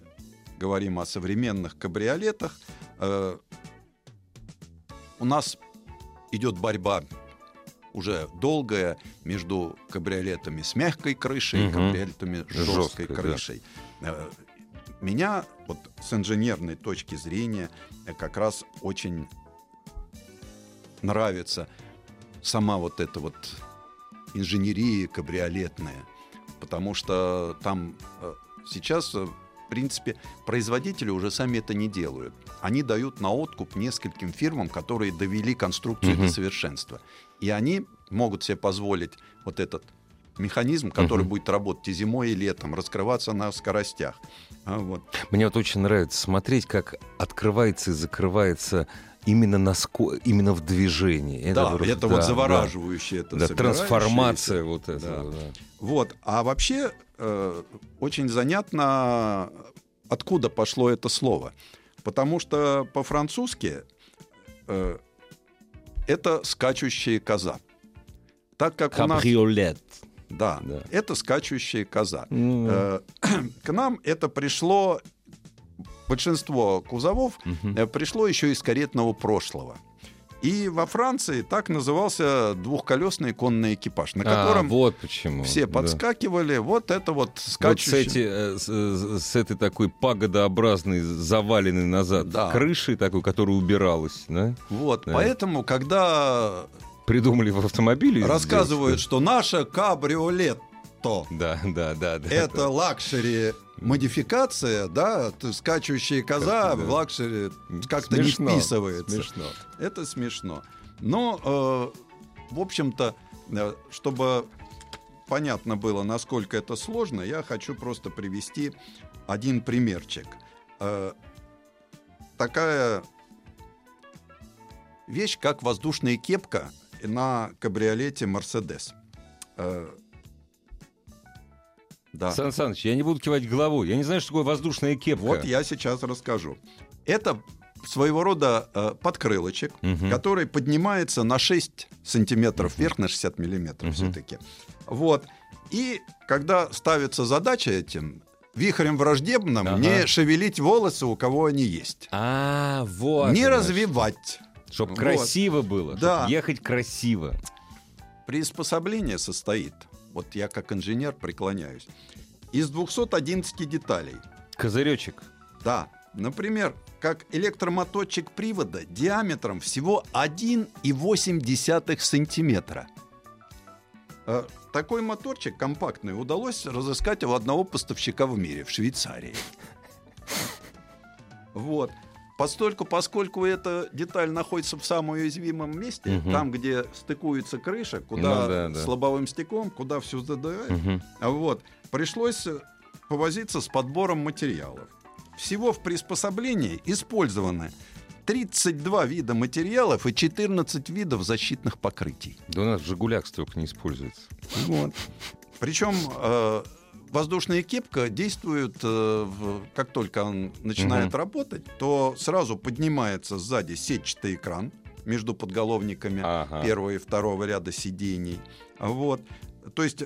говорим о современных кабриолетах, э, у нас идет борьба уже долгая между кабриолетами с мягкой крышей и Мгм. кабриолетами с жесткой Жесткой, да. крышей. Э, Меня вот с инженерной точки зрения э, как раз очень нравится сама вот эта вот инженерия кабриолетная, потому что там э, сейчас, принципе, производители уже сами это не делают. Они дают на откуп нескольким фирмам, которые довели конструкцию Мгм. до совершенства. И они могут себе позволить вот этот механизм, который Мгм. будет работать и зимой, и летом, раскрываться на скоростях. А вот. Мне вот очень нравится смотреть, как открывается и закрывается именно, на ско... именно в движении. да, просто- это да, вот завораживающее. это Да, да, собирающееся. трансформация вот Да. этого. да. Вот. А вообще э, очень занятно, откуда пошло это слово. Потому что по-французски э, это скачущая коза. Так как у нас... Кабриолет. Да, Да. это скачущая коза. Ну, Э, К нам это пришло... Большинство кузовов э, пришло еще из каретного прошлого. И во Франции так назывался двухколесный конный экипаж, на А, котором вот почему. все да. подскакивали. Вот это вот Вот с, скачущий. эти, э, с, э, с этой такой пагодообразной, заваленной назад Да. крышей такой, которая убиралась, да? Вот, Да. поэтому, когда Придумали в автомобиле. рассказывают, сделать, что наша кабриолетто Да, да, да. да это да. luxury модификация, да, скачущая коза Да. в luxury как-то не вписывается. Смешно. Это смешно. Но, э, в общем-то, э, чтобы понятно было, насколько это сложно, я хочу просто привести один примерчик. Э, такая вещь, как воздушная кепка на кабриолете Мерседес. Э, да. Сан Саныч, я не буду кивать головой. Я не знаю, что такое воздушная кепка. Вот я сейчас расскажу. Это своего рода э, подкрылочек, Мгм. который поднимается на 6 сантиметров вверх, на 60 миллиметров Мгм. все-таки. Вот. И когда ставится задача этим, вихрем враждебным, Ага. не шевелить волосы, у кого они есть. А, вот. не значит. развивать. Чтоб Вот. красиво было. чтоб Да. ехать красиво. Приспособление состоит, вот я как инженер преклоняюсь, из 211 деталей. Козыречек. Да, например, как электромоточек привода диаметром всего 1,8 сантиметра. Э, Такой моторчик компактный удалось разыскать у одного поставщика в мире, в Швейцарии. Вот. Постольку, поскольку эта деталь находится в самом уязвимом месте, Мгм. там, где стыкуется крыша, куда Ну да, да. с лобовым стеклом, куда все задавает, Мгм. а Вот. Пришлось э, повозиться с подбором материалов. Всего в приспособлении использованы 32 вида материалов и 14 видов защитных покрытий. Да у нас в «Жигулях» столько не используется. Вот. Причем э, воздушная кепка действует, э, как только он начинает Мгм. работать, то сразу поднимается сзади сетчатый экран между подголовниками Ага. первого и второго ряда сидений. Вот. То есть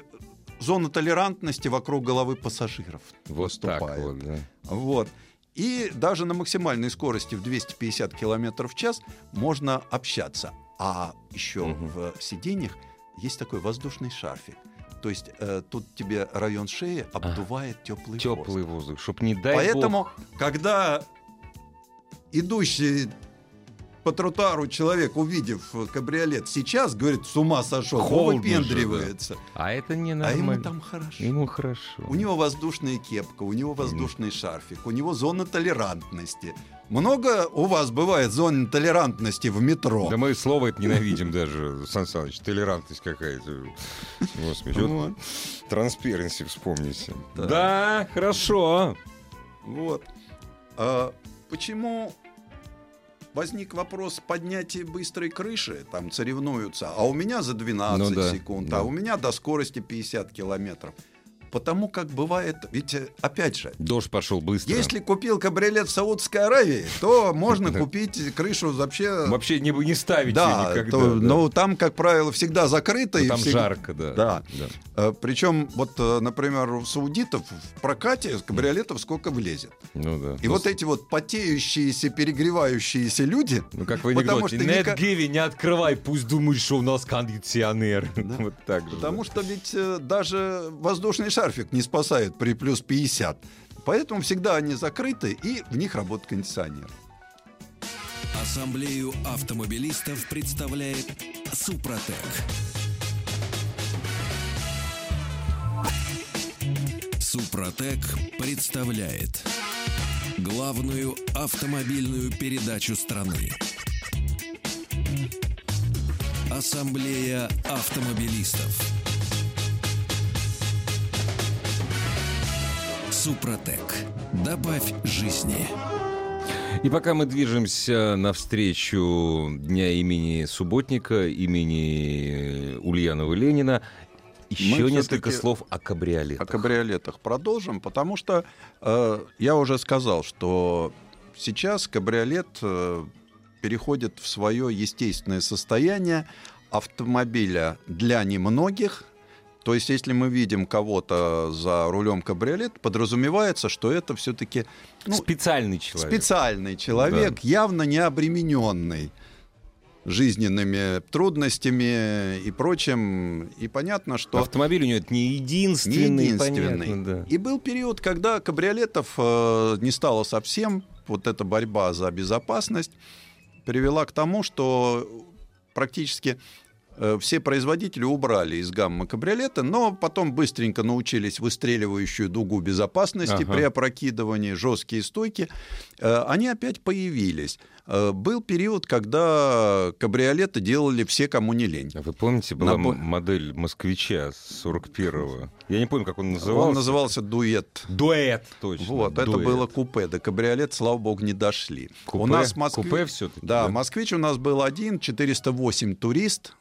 зона толерантности вокруг головы пассажиров Вот так вот, да. Вот. И даже на максимальной скорости в 250 км в час можно общаться. А еще Мгм. в сиденьях есть такой воздушный шарфик. То есть э, тут тебе район шеи обдувает теплый воздух. Теплый воздух, чтоб не дай Поэтому, бог. когда идущий по тротуару человек, увидев э, кабриолет сейчас, говорит, с ума сошел, Холодно же, выпендривается. А это не А нормально. ему там хорошо. Ему хорошо. У него воздушная кепка, у него воздушный шарфик, у него зона толерантности. Много у вас бывает зон толерантности в метро? Да мы слово это ненавидим даже, Сан Саныч. Толерантность какая-то. Господи, вот трансперенси вспомните. Да. Да, хорошо. Вот. А почему возник вопрос поднятия быстрой крыши? Там соревнуются. А у меня за 12 Ну да, секунд, да. а у меня до скорости 50 километров. Потому как бывает, ведь э, опять же, Дождь пошел быстро. если купил кабриолет в Саудовской Аравии, то можно купить крышу вообще... Вообще не, не ставить Да, никогда. то- да. но там, как правило, всегда закрыто. Ну, и там всегда- жарко, да. Да. Да. Э, Причем, вот, э, например, у саудитов в прокате кабриолетов сколько влезет. Ну да. И Ну, вот эти вот потеющиеся, перегревающиеся люди, Ну, как в Потому анекдоте. что Нет, ника- Гиви, не открывай, пусть думают, что у нас кондиционер. Вот так же. потому что ведь даже воздушный шарфик не спасает при плюс 50. Поэтому всегда они закрыты, и в них работает кондиционер. Ассамблею автомобилистов представляет Супротек. Супротек представляет главную автомобильную передачу страны. Ассамблея автомобилистов. Супротек. Добавь жизни. И пока мы движемся навстречу Дня имени Субботника, имени Ульянова Ленина, еще Мы несколько слов о кабриолетах. О кабриолетах продолжим, потому что э, я уже сказал, что сейчас кабриолет э, переходит в свое естественное состояние автомобиля для немногих. То есть, если мы видим кого-то за рулем кабриолет, подразумевается, что это все-таки ну, Специальный человек. специальный человек, явно не обремененный жизненными трудностями и прочим. И понятно, что... Автомобиль у него это не единственный, Не единственный. понятно, да. И был период, когда кабриолетов э, не стало совсем. Вот эта борьба за безопасность привела к тому, что практически все производители убрали из гаммы кабриолета, но потом быстренько научились выстреливающую дугу безопасности Ага. при опрокидывании, жесткие стойки. Э, Они опять появились. Э, Был период, когда кабриолеты делали все, кому не лень. А вы помните, была Набор- м- модель москвича 41-го? Я не помню, как он назывался. Он назывался «Дуэт». Дуэт, точно. Вот, это дуэт. было купе. До кабриолет, слава богу, не дошли. Купе? У нас Москве- Купе всё-таки, Да, да? москвич у нас был один, 408 турист.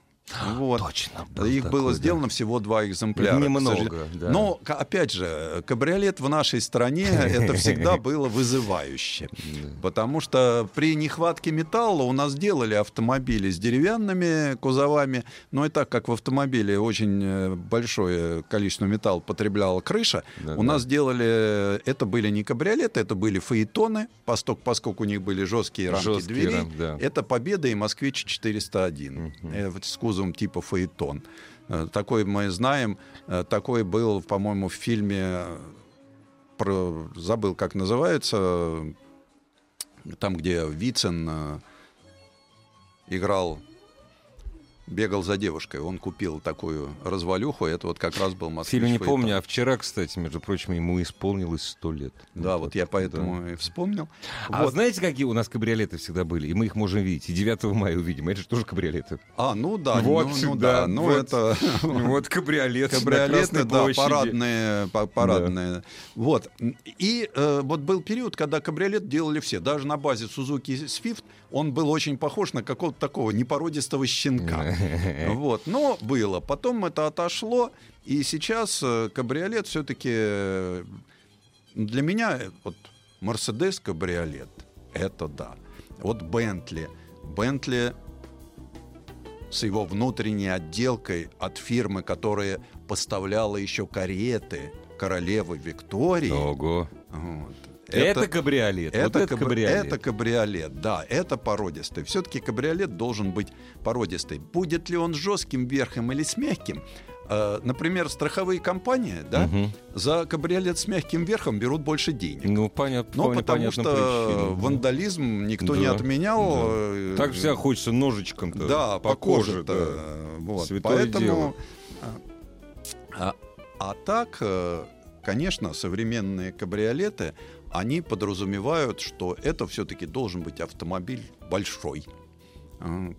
Вот. Точно. был Их такой, было да. сделано всего два экземпляра. Немного, да. Но, опять же, кабриолет в нашей стране это всегда было вызывающе. Потому что при нехватке металла у нас делали автомобили с деревянными кузовами, но и так как в автомобиле очень э, большое количество металла потребляла крыша, Да, у да. нас делали, это были не кабриолеты, это были фаэтоны, поскольку у них были жесткие рамки Жесткие дверей. рам- да. Это Победа и Москвич 401 э, вот с кузовом типа фаэтон. Э, Такой мы знаем, э, такой был, по-моему, в фильме, э, про, забыл, как называется, там, где Вицин играл, бегал за девушкой. Он купил такую развалюху, это вот как раз был Москвич Фильм не фаэтон. помню, а вчера, кстати, между прочим, ему исполнилось сто лет. Да, вот я поэтому и вспомнил. А Вот. знаете, какие у нас кабриолеты всегда были? И мы их можем видеть. И 9 мая увидим. Это же тоже кабриолеты. А, ну да, Вот, ну, ну да, да, ну вот. это... Вот кабриолет Кабриолеты, да, парадные, па- парадные. Вот. И э, вот был период, когда кабриолет делали все. Даже на базе Suzuki Swift он был очень похож на какого-то такого непородистого щенка. Вот. Но было. Потом это отошло, и сейчас э, кабриолет все-таки для меня э, вот Мерседес кабриолет это да. Вот Бентли. Бентли с его внутренней отделкой от фирмы, которая поставляла еще кареты королевы Виктории. Ого. Вот. Это, кабриолет. Это, вот это каб- кабриолет. это кабриолет, да, это породистый. Все-таки кабриолет должен быть породистый. Будет ли он с жестким верхом или с мягким? Э, например, страховые компании, да, Мгм. за кабриолет с мягким верхом берут больше денег. Ну, понятно. Ну, по потому что причинам. вандализм никто не Да, отменял. да. э, Так всегда хочется ножичком-то да, по, по коже. коже. да. Вот. Святое Поэтому. дело. А, а так, э, конечно, современные кабриолеты, они подразумевают, что это все-таки должен быть автомобиль большой. А,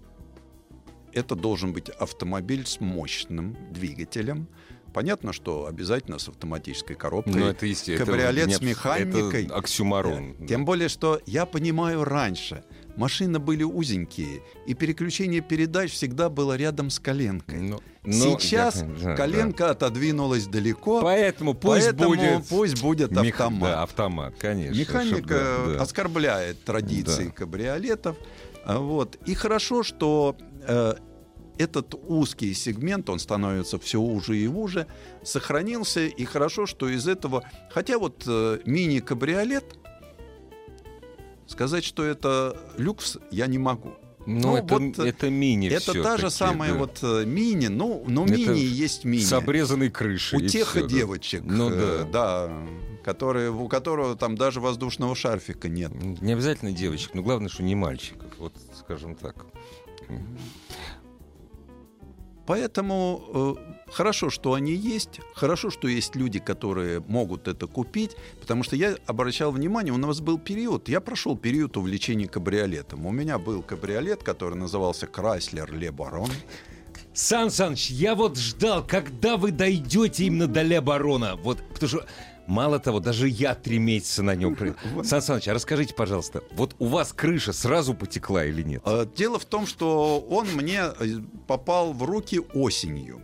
Это должен быть автомобиль с мощным двигателем. Понятно, что обязательно с автоматической коробкой. Ну, это естественно. Кабриолет это с механикой. Это оксюмарон. Тем более, что я понимаю раньше, машины были узенькие, и переключение передач всегда было рядом с коленкой. Ну, ну, Сейчас я- да, коленка отодвинулась далеко, да. Поэтому пусть поэтому будет... пусть будет мех- автомат. Да, автомат, конечно. Механика чтоб, да, да. оскорбляет традиции Да. кабриолетов. А, Вот. И хорошо, что э, этот узкий сегмент, он становится все уже и уже, сохранился. И хорошо, что из этого... Хотя вот э, мини-кабриолет, сказать, что это люкс, я не могу. Ну, Ну, это, вот, это мини это та же самая да. вот э, мини, ну, но Это мини есть мини. С обрезанной крышей. У тех да. девочек, Ну э, да. да, которые, у которого там даже воздушного шарфика нет. Не обязательно девочек, но главное, что не мальчиков. Вот, скажем так. Поэтому э, хорошо, что они есть, хорошо, что есть люди, которые могут это купить, потому что я обращал внимание, у нас был период, я прошел период увлечения кабриолетом. У меня был кабриолет, который назывался Chrysler Le Baron. Сан Саныч, я вот ждал, когда вы дойдете именно до Ля Барона. Вот, потому что, мало того, даже я три месяца на нем... Сан Саныч, а расскажите, пожалуйста, вот у вас крыша сразу потекла или нет? Э, Дело в том, что он мне э, попал в руки осенью.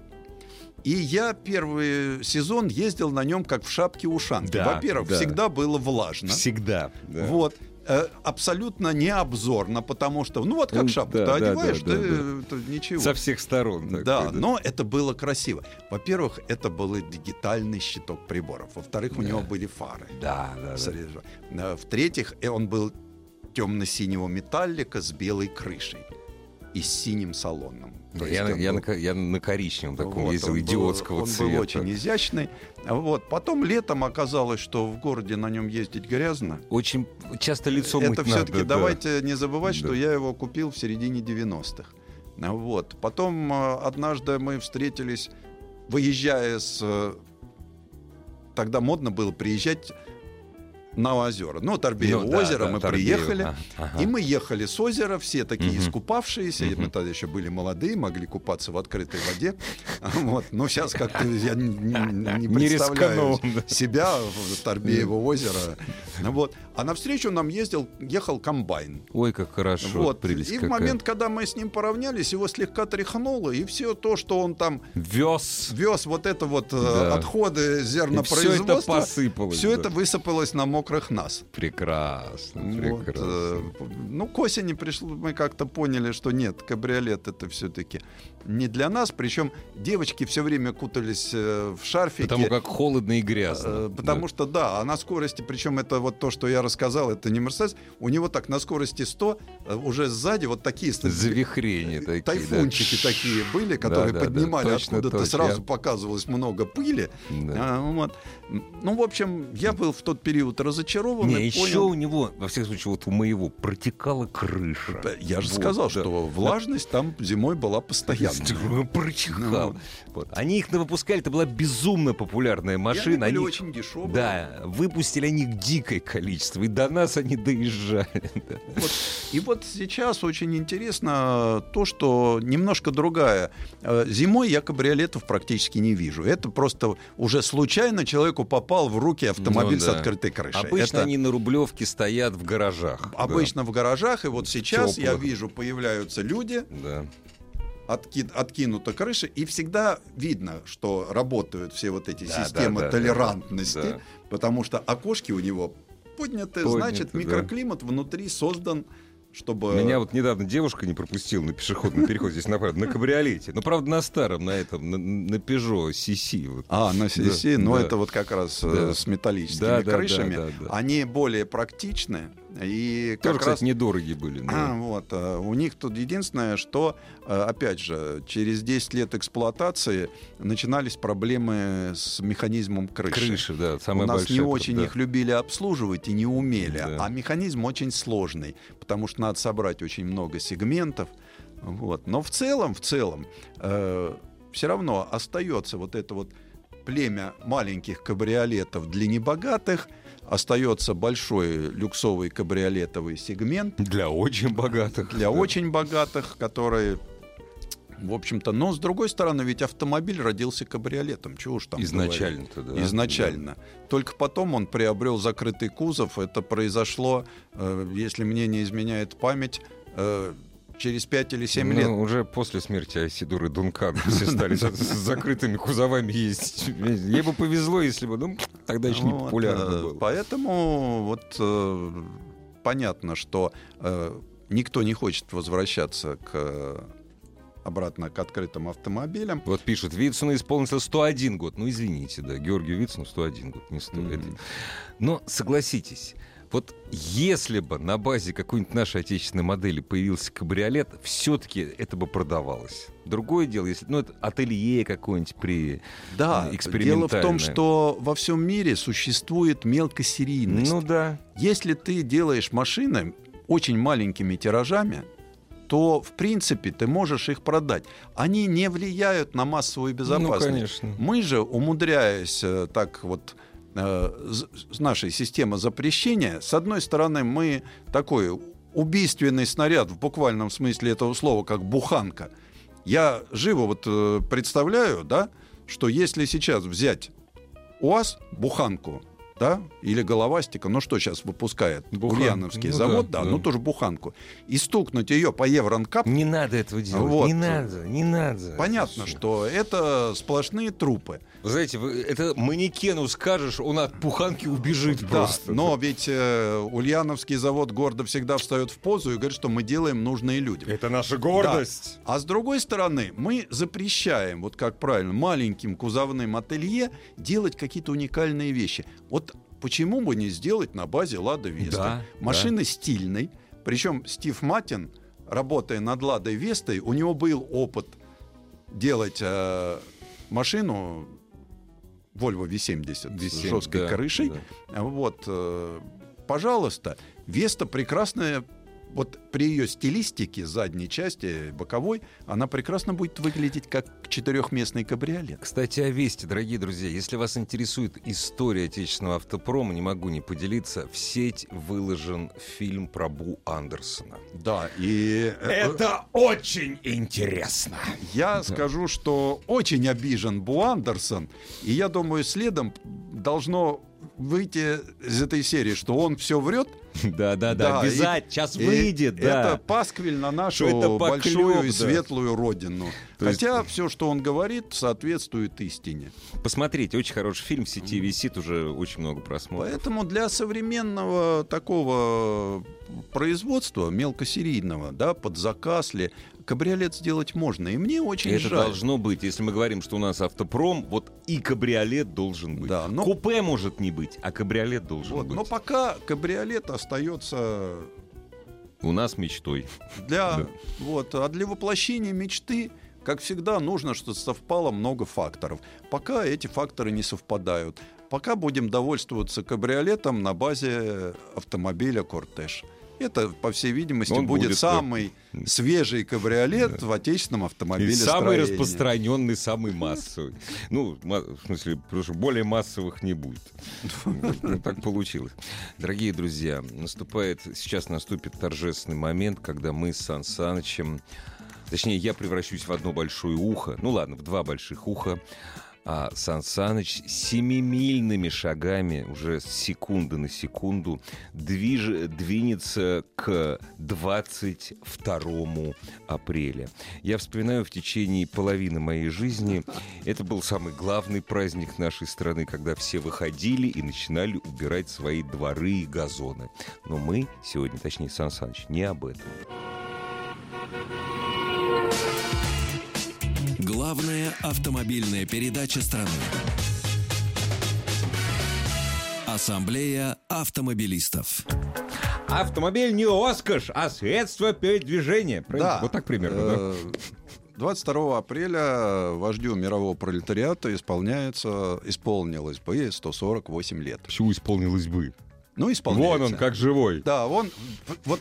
И я первый сезон ездил на нем как в шапке-ушанке. Да, Во-первых, да. всегда было влажно. Всегда. да. Вот. Э, Абсолютно не обзорно, потому что, ну вот как шапку да, ты да, одеваешь, да, ты, да, э, то ничего. Со всех сторон. Да, такой, но это было красиво. Во-первых, это был дигитальный щиток приборов. Во-вторых, у Да. него были фары. Да, да, да. Э, В-третьих, э, он был темно-синего металлика с белой крышей и с синим салоном. То Я, на- он я на, я на коричневом таком вот, ездил, он был- идиотского он цвета. был очень изящный. Вот. Потом летом оказалось, что в городе на нем ездить грязно. Очень часто лицо мыть Это надо, все-таки да. давайте не забывать, Да. что я его купил в середине 90-х. А, Вот. Потом э, однажды мы встретились, выезжая с... э, Тогда модно было приезжать на озера. Ну, Торбеево Ну, да, озеро, да, мы Торбеево. приехали. Ага. И мы ехали с озера, все такие Мгм. искупавшиеся. Мгм. Мы тогда еще были молодые, могли купаться в открытой воде. Вот. Но сейчас как-то я не, не- не Не представляю да. себя в Торбеево озеро. Вот. А навстречу нам ездил, ехал комбайн. Ой, как хорошо. Вот. прелесть И в какая. момент, когда мы с ним поравнялись, его слегка тряхнуло, и все то, что он там Вез. вез, вот это вот э, Да. отходы И все это зернопроизводства, посыпалось. все да. это высыпалось на мокрых нас. Прекрасно, Вот, прекрасно. э, ну, к осени пришло, мы как-то поняли, что нет, кабриолет это все-таки не для нас. Причем девочки все время кутались э, в шарфики. Потому как холодно и грязно. Э, Потому что, да, а на скорости, причем это вот то, что я рассказал, это не Мерседес, у него так на скорости 100, э, уже сзади вот такие Завихрения такие. да. тайфунчики такие были, которые да, да, поднимали точно, откуда-то, точно. сразу показывалось много пыли. Да. А, вот. Ну, в общем, я был в тот период разочарован Не, еще понял... у него, во всяком случае, вот у моего протекала крыша. Я же Вот, сказал, да. что влажность там зимой была постоянная. Прочихал. Ну. Вот. Они их выпускали, это была безумно популярная они машина. были Они, очень дешевые. да, выпустили они их дикое количество, и до нас они доезжали. Вот. И вот сейчас очень интересно то, что немножко другая. Э, Зимой я кабриолетов практически не вижу. Это просто уже случайно человеку попал в руки автомобиль Ну с открытой крышей. Обычно Это они на Рублевке стоят в гаражах. обычно в гаражах. И вот сейчас я вижу, появляются люди, Да. Отки- откинута крыша, и всегда видно, что работают все вот эти Да, системы да, да, толерантности, да, да. потому что окошки у него подняты, Подняты, значит, да. микроклимат внутри создан, чтобы... Меня вот недавно девушка не пропустила на пешеходном переходе здесь направо, на кабриолете. Ну, правда, на старом, на этом, на, на Peugeot CC. Вот. А, на CC, Да, но да. это вот как раз э, Да. с металлическими Да, да, крышами. да, да, да. Они более практичны. И Тоже, как кстати, раз... недорогие были. да. Вот, э, у них тут единственное, что, э, опять же, через 10 лет эксплуатации начинались проблемы с механизмом крыши. Крыши, да, самая У нас не очень да. их любили обслуживать и не умели. Да. А механизм очень сложный, потому что надо собрать очень много сегментов. Вот. Но в целом, в целом, все равно остается вот это вот племя маленьких кабриолетов для небогатых, остается большой люксовый кабриолетовый сегмент Для очень богатых. для да. очень богатых, которые В общем-то, но с другой стороны, ведь автомобиль родился кабриолетом. Чего уж там Изначально-то, да. Изначально. Только потом он приобрел закрытый кузов. Это произошло, э, если мне не изменяет память, э, через 5 или 7 Ну, лет. уже после смерти Айсидуры Дункан все стали с с закрытыми кузовами ездить. Ей бы повезло, если бы, ну, тогда еще не Вот, популярно э, было. Поэтому вот э, понятно, что э, никто не хочет возвращаться к э, обратно к открытым автомобилям. Вот пишут, Вицину исполнился 101 год. Ну, извините, да, Георгию Вицину 101 год, не 100. Мгм. это- Но согласитесь, вот если бы на базе какой-нибудь нашей отечественной модели появился кабриолет, все-таки это бы продавалось. Другое дело, если ну, это ателье какое-нибудь при... Да, дело в экспериментальное. том, что во всем мире существует мелкосерийность. Ну да. Если ты делаешь машины очень маленькими тиражами, то, в принципе, ты можешь их продать. Они не влияют на массовую безопасность. Ну, конечно. Мы же, умудряясь э, так вот нашей системы запрещения, с одной стороны, мы такой убийственный снаряд в буквальном смысле этого слова, как буханка. Я живо вот э, представляю, да, что если сейчас взять УАЗ, буханку, да, или головастика, ну что сейчас выпускает Бухан- Ульяновский ну завод, да, да, да. ну тоже буханку, и стукнуть ее по евронкап, Не надо этого делать. Вот. Не надо, не надо. понятно, что это сплошные трупы. Вы знаете, вы, это манекену скажешь, он от пуханки убежит Да, просто. но ведь э, Ульяновский завод гордо всегда встает в позу и говорит, что мы делаем нужные людям. Это наша Да. А с другой стороны, мы запрещаем, вот как правильно, маленьким кузовным ателье делать какие-то уникальные вещи. Вот почему бы не сделать на базе Лада Веста? Да, Машина стильной. Причем Стив Матин, работая над Ладой Вестой, у него был опыт делать э, машину Volvo V70, с V70, жесткой да, крышей. да. Вот, э, пожалуйста, Веста прекрасная. Вот при ее стилистике задней части, боковой, она прекрасно будет выглядеть как четырехместный кабриолет. Кстати, о Весте, дорогие друзья. Если вас интересует история отечественного автопрома, не могу не поделиться. В сеть выложен фильм про Бу Андерсона. Да, и э, очень интересно. я скажу, что очень обижен Бу Андерсон, и я думаю, следом должно выйти из этой серии, что он все врет. Да, да, Да, Обязательно. Сейчас выйдет, да. Это пасквиль на нашу большую и светлую родину. Хотя все, что он говорит, соответствует истине. Посмотрите, очень хороший фильм. В сети висит уже очень много просмотров. Поэтому для современного такого производства мелкосерийного, да, под заказ ли, кабриолет сделать можно. И мне очень Это жаль. должно быть. Если мы говорим, что у нас автопром, вот и кабриолет должен быть. Да, но- Купе может не быть, а кабриолет должен Вот, быть. но пока кабриолет остается У нас мечтой. для, Да. вот, а для воплощения мечты, как всегда, нужно, чтобы совпало много факторов. Пока эти факторы не совпадают. Пока будем довольствоваться кабриолетом на базе автомобиля Кортеж. Это, по всей видимости, Он будет, будет, самый свежий кабриолет в отечественном И автомобиле. самый распространенный, самый массовый. Ну, в смысле, потому что более массовых не будет. Ну, Так получилось. Дорогие друзья, наступает, сейчас наступит торжественный момент, когда мы с Сан Санычем, точнее, я превращусь в одно большое ухо, ну ладно, в два больших уха, а Сан Саныч семимильными шагами, уже с секунды на секунду, движ- двинется к 22 апреля. Я вспоминаю в течение половины моей жизни, это был самый главный праздник нашей страны, когда все выходили и начинали убирать свои дворы и газоны. Но мы сегодня, точнее, Сан Саныч, не об этом. Главная автомобильная передача страны. Ассамблея автомобилистов. Автомобиль не роскошь, а средство передвижения. Правильно? Да. Вот так примерно, да? Э, 22 апреля вождю мирового пролетариата исполняется, исполнилось бы 148 лет. Почему исполнилось бы? Ну, исполняется. Вон он, как живой. Да, он вот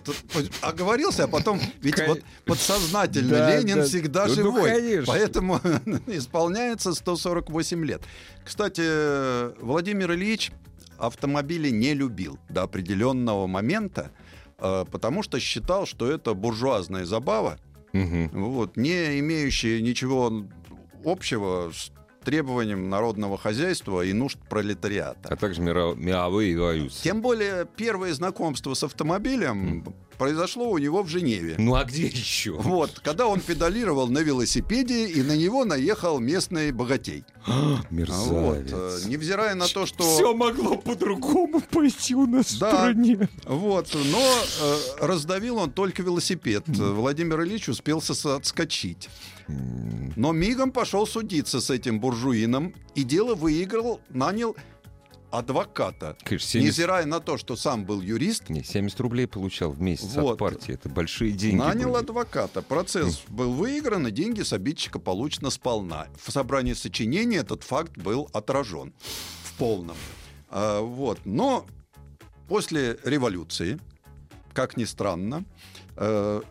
оговорился, а потом ведь Кон- вот подсознательно Да, Ленин да. всегда Ну, ну, живой, конечно. поэтому исполняется 148 лет. Кстати, Владимир Ильич автомобили не любил до определенного момента, э, потому что считал, что это буржуазная забава, Мгм. вот, не имеющие ничего общего с требованием народного хозяйства и нужд пролетариата. А также мировые революции. Тем более первое знакомство с автомобилем произошло у него в Женеве. Ну а где еще? Вот, когда он педалировал на велосипеде, и на него наехал местный богатей. Вот, э, Мерзавец. невзирая на то, что... Все могло по-другому пойти у нас в Да. стране. Вот, но э, раздавил он только велосипед. Владимир Ильич успел отскочить. Но мигом пошел судиться с этим буржуином, и дело выиграл, нанял адвоката. Конечно, 70, Невзирая на то, что сам был юрист, не, 70 рублей получал в месяц Вот. от партии. Это большие деньги. нанял были. адвоката. Процесс был выигран, и деньги с обидчика получены сполна. В собрании сочинений этот факт был отражен в полном. А, вот. Но после революции, как ни странно, э,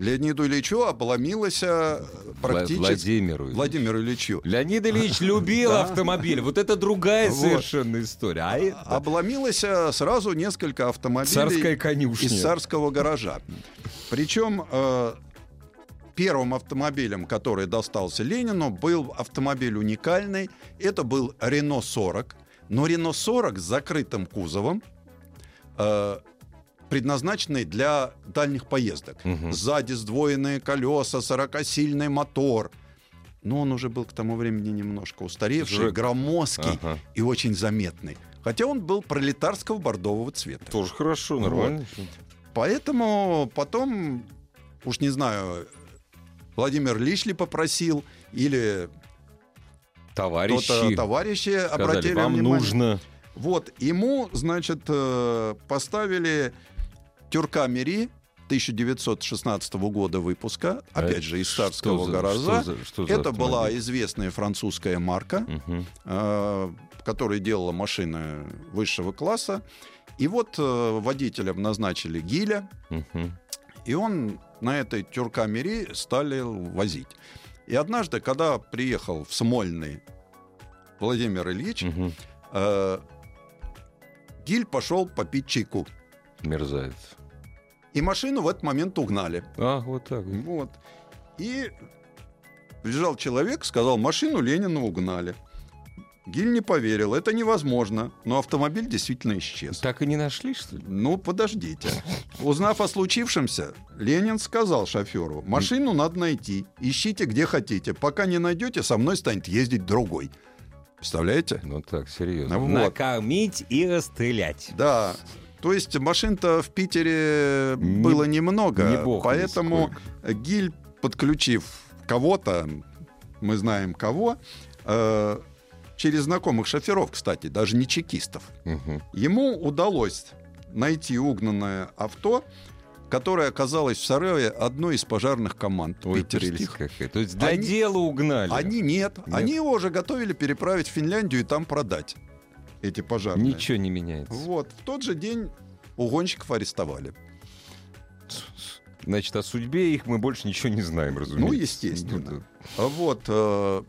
Леониду Ильичу Вла- практически... Владимиру. Ильичу. Владимиру Ильичу. Леонид Ильич любил автомобиль. Вот это другая совершенно история. А это Обломилось э, сразу несколько автомобилей царская конюшня. из царского гаража. Причем э, первым автомобилем, который достался Ленину, был автомобиль уникальный. Это был Рено 40. Но Рено 40 с закрытым кузовом, э, предназначенный для дальних поездок. Мгм. Сзади сдвоенные колеса, 40-сильный мотор. Но он уже был к тому времени немножко устаревший, Уже- громоздкий Ага. и очень заметный. Хотя он был пролетарского бордового цвета. Тоже хорошо, нормально. Поэтому потом, уж не знаю, Владимир Ильич ли попросил, или Товарищи товарищи сказали, обратили вам внимание. нужно. Вот, ему, значит, э, поставили Тюрка Мери 1916 года выпуска, опять же, из Что царского за- гаража. что за- что за Это была автомобиль? известная французская марка. Мгм. э, которая делала машины высшего класса. И вот э, водителем назначили Гиля, Мгм. и он на этой тюркамери стали возить. И однажды, когда приехал в Смольный Владимир Ильич, Мгм. э, Гиль пошел попить чайку. Мерзавец. И машину в этот момент угнали. А, вот так. Вот. И прибежал человек, сказал, машину Ленина угнали. Гиль не поверил, это невозможно, но автомобиль действительно исчез. Так и не нашли, что ли? Ну, подождите. Узнав о случившемся, Ленин сказал шоферу, машину надо найти, ищите где хотите. Пока не найдете, со мной станет ездить другой. Представляете? Ну так, серьезно. Вот. Накормить и расстрелять. Да. То есть машин-то в Питере Не- было немного, не бог поэтому Гиль, подключив кого-то, мы знаем кого, э, через знакомых шоферов, кстати, даже не чекистов, Мгм. ему удалось найти угнанное авто, которое оказалось в Сарове одной из пожарных команд Ой, питерских. какая. То есть для Они- дела угнали. Они нет, они его уже готовили переправить в Финляндию и там продать эти пожарные. Ничего не меняется. Вот, в тот же день угонщиков арестовали. Значит, о судьбе их мы больше ничего не знаем, разумеется. Ну, естественно. Ну, да. А Вот. э,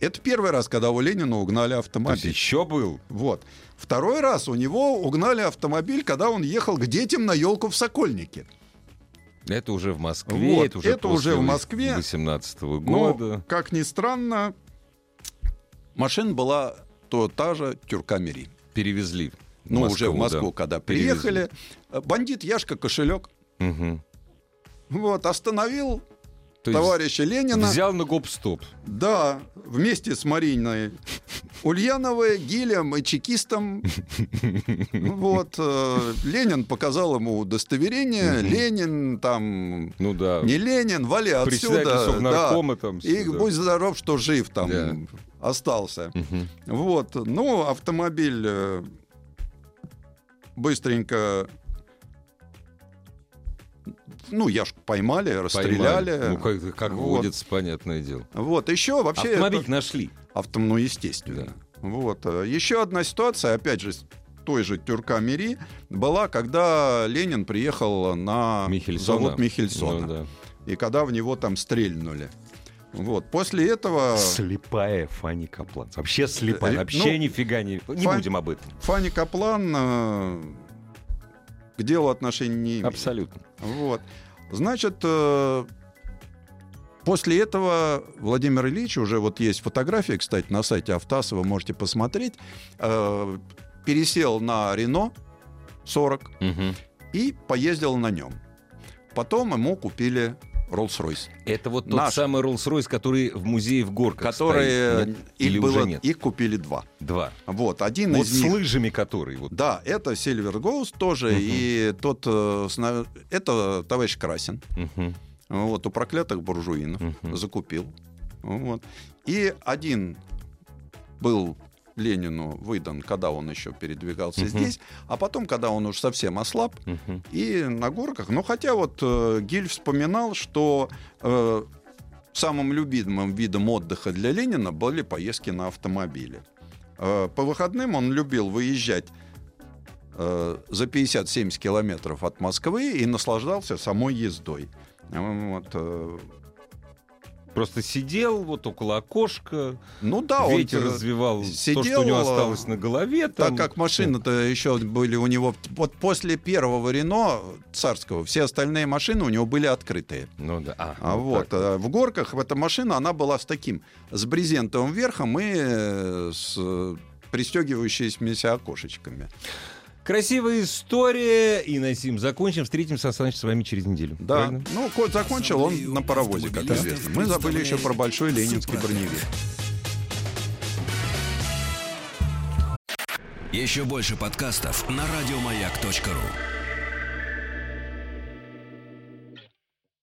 Это первый раз, когда у Ленина угнали То есть автомобиль. еще был. Вот. Второй раз у него угнали автомобиль, когда он ехал к детям на елку в Сокольнике. Это уже в Москве, Вот, это уже, это уже в Москве. 18 Но, года. как ни странно, машина была то та же Тюркамери. Перевезли. Ну, уже в да. Москву, когда Перевезли. приехали. э, Бандит Яшка кошелек. Мгм. Вот, остановил То товарища Ленина. Взял на гоп-стоп. Да, вместе с Мариной Ульяновой, Гилем и чекистом. Вот. э, Ленин показал ему удостоверение. Ленин там... Ну да. Не Ленин, вали отсюда. Да. Там. И да. будь здоров, что жив там Да. Остался. Мгм. Вот. Ну, автомобиль э, быстренько... Ну, Яшку поймали, расстреляли. Поймали. Ну, как, как Вот. водится, понятное дело. Вот, еще вообще... Автомобиль это- нашли. Автом, ну, естественно. Вот. э, Еще одна ситуация, опять же, с той же Тюрка-Мери, была, когда Ленин приехал на Михельсона. завод Михельсона. Ну, да. И когда в него там стрельнули. Вот. После этого Слепая Фанни Каплан. Вообще слепая. Э, Вообще ну, нифига не... Не Фан- будем об этом. Фанни Каплан э, к делу отношения не имеет. Абсолютно. Вот. Значит, э, после этого Владимир Ильич, уже вот есть фотография, кстати, на сайте Автаса, вы можете посмотреть, э, пересел на Рено 40 Мгм. и поездил на нем. Потом ему купили Rolls-Royce, Это вот тот Наш. самый Rolls-Royce, который в музее в Горках которые стоит. Нет? их, Или было, уже нет? их купили два. Два. Вот, один Вот из с них... лыжами который. Вот. Да, это Silver Ghost тоже, Мгм. и тот, э, это товарищ Красин, Мгм. вот, у проклятых буржуинов, Мгм. закупил. Вот. И один был Ленину выдан, когда он еще передвигался Мгм. здесь, а потом, когда он уж совсем ослаб, Мгм. и на горках. Ну, хотя вот э, Гиль вспоминал, что э, самым любимым видом отдыха для Ленина были поездки на автомобиле. Э, по выходным он любил выезжать э, за 50-70 километров от Москвы и наслаждался самой ездой. Вот, э, Просто сидел вот около окошка, ну да, ветер он, э, развивал то, сидел, что у него э, осталось на голове. Так там. как машины-то еще были у него... Вот после первого Рено царского все остальные машины у него были открытые. Ну да. А, А вот, так э, в горках эта машина, она была с таким, с брезентовым верхом и с пристегивающимися окошечками. Красивая история. И на сим закончим. Встретимся, Александр, с вами через неделю. Да, Правильно? ну, кот закончил, он на паровозе, как известно. Мы забыли еще про большой ленинский броневик. Еще больше подкастов на радиомаяк.ру.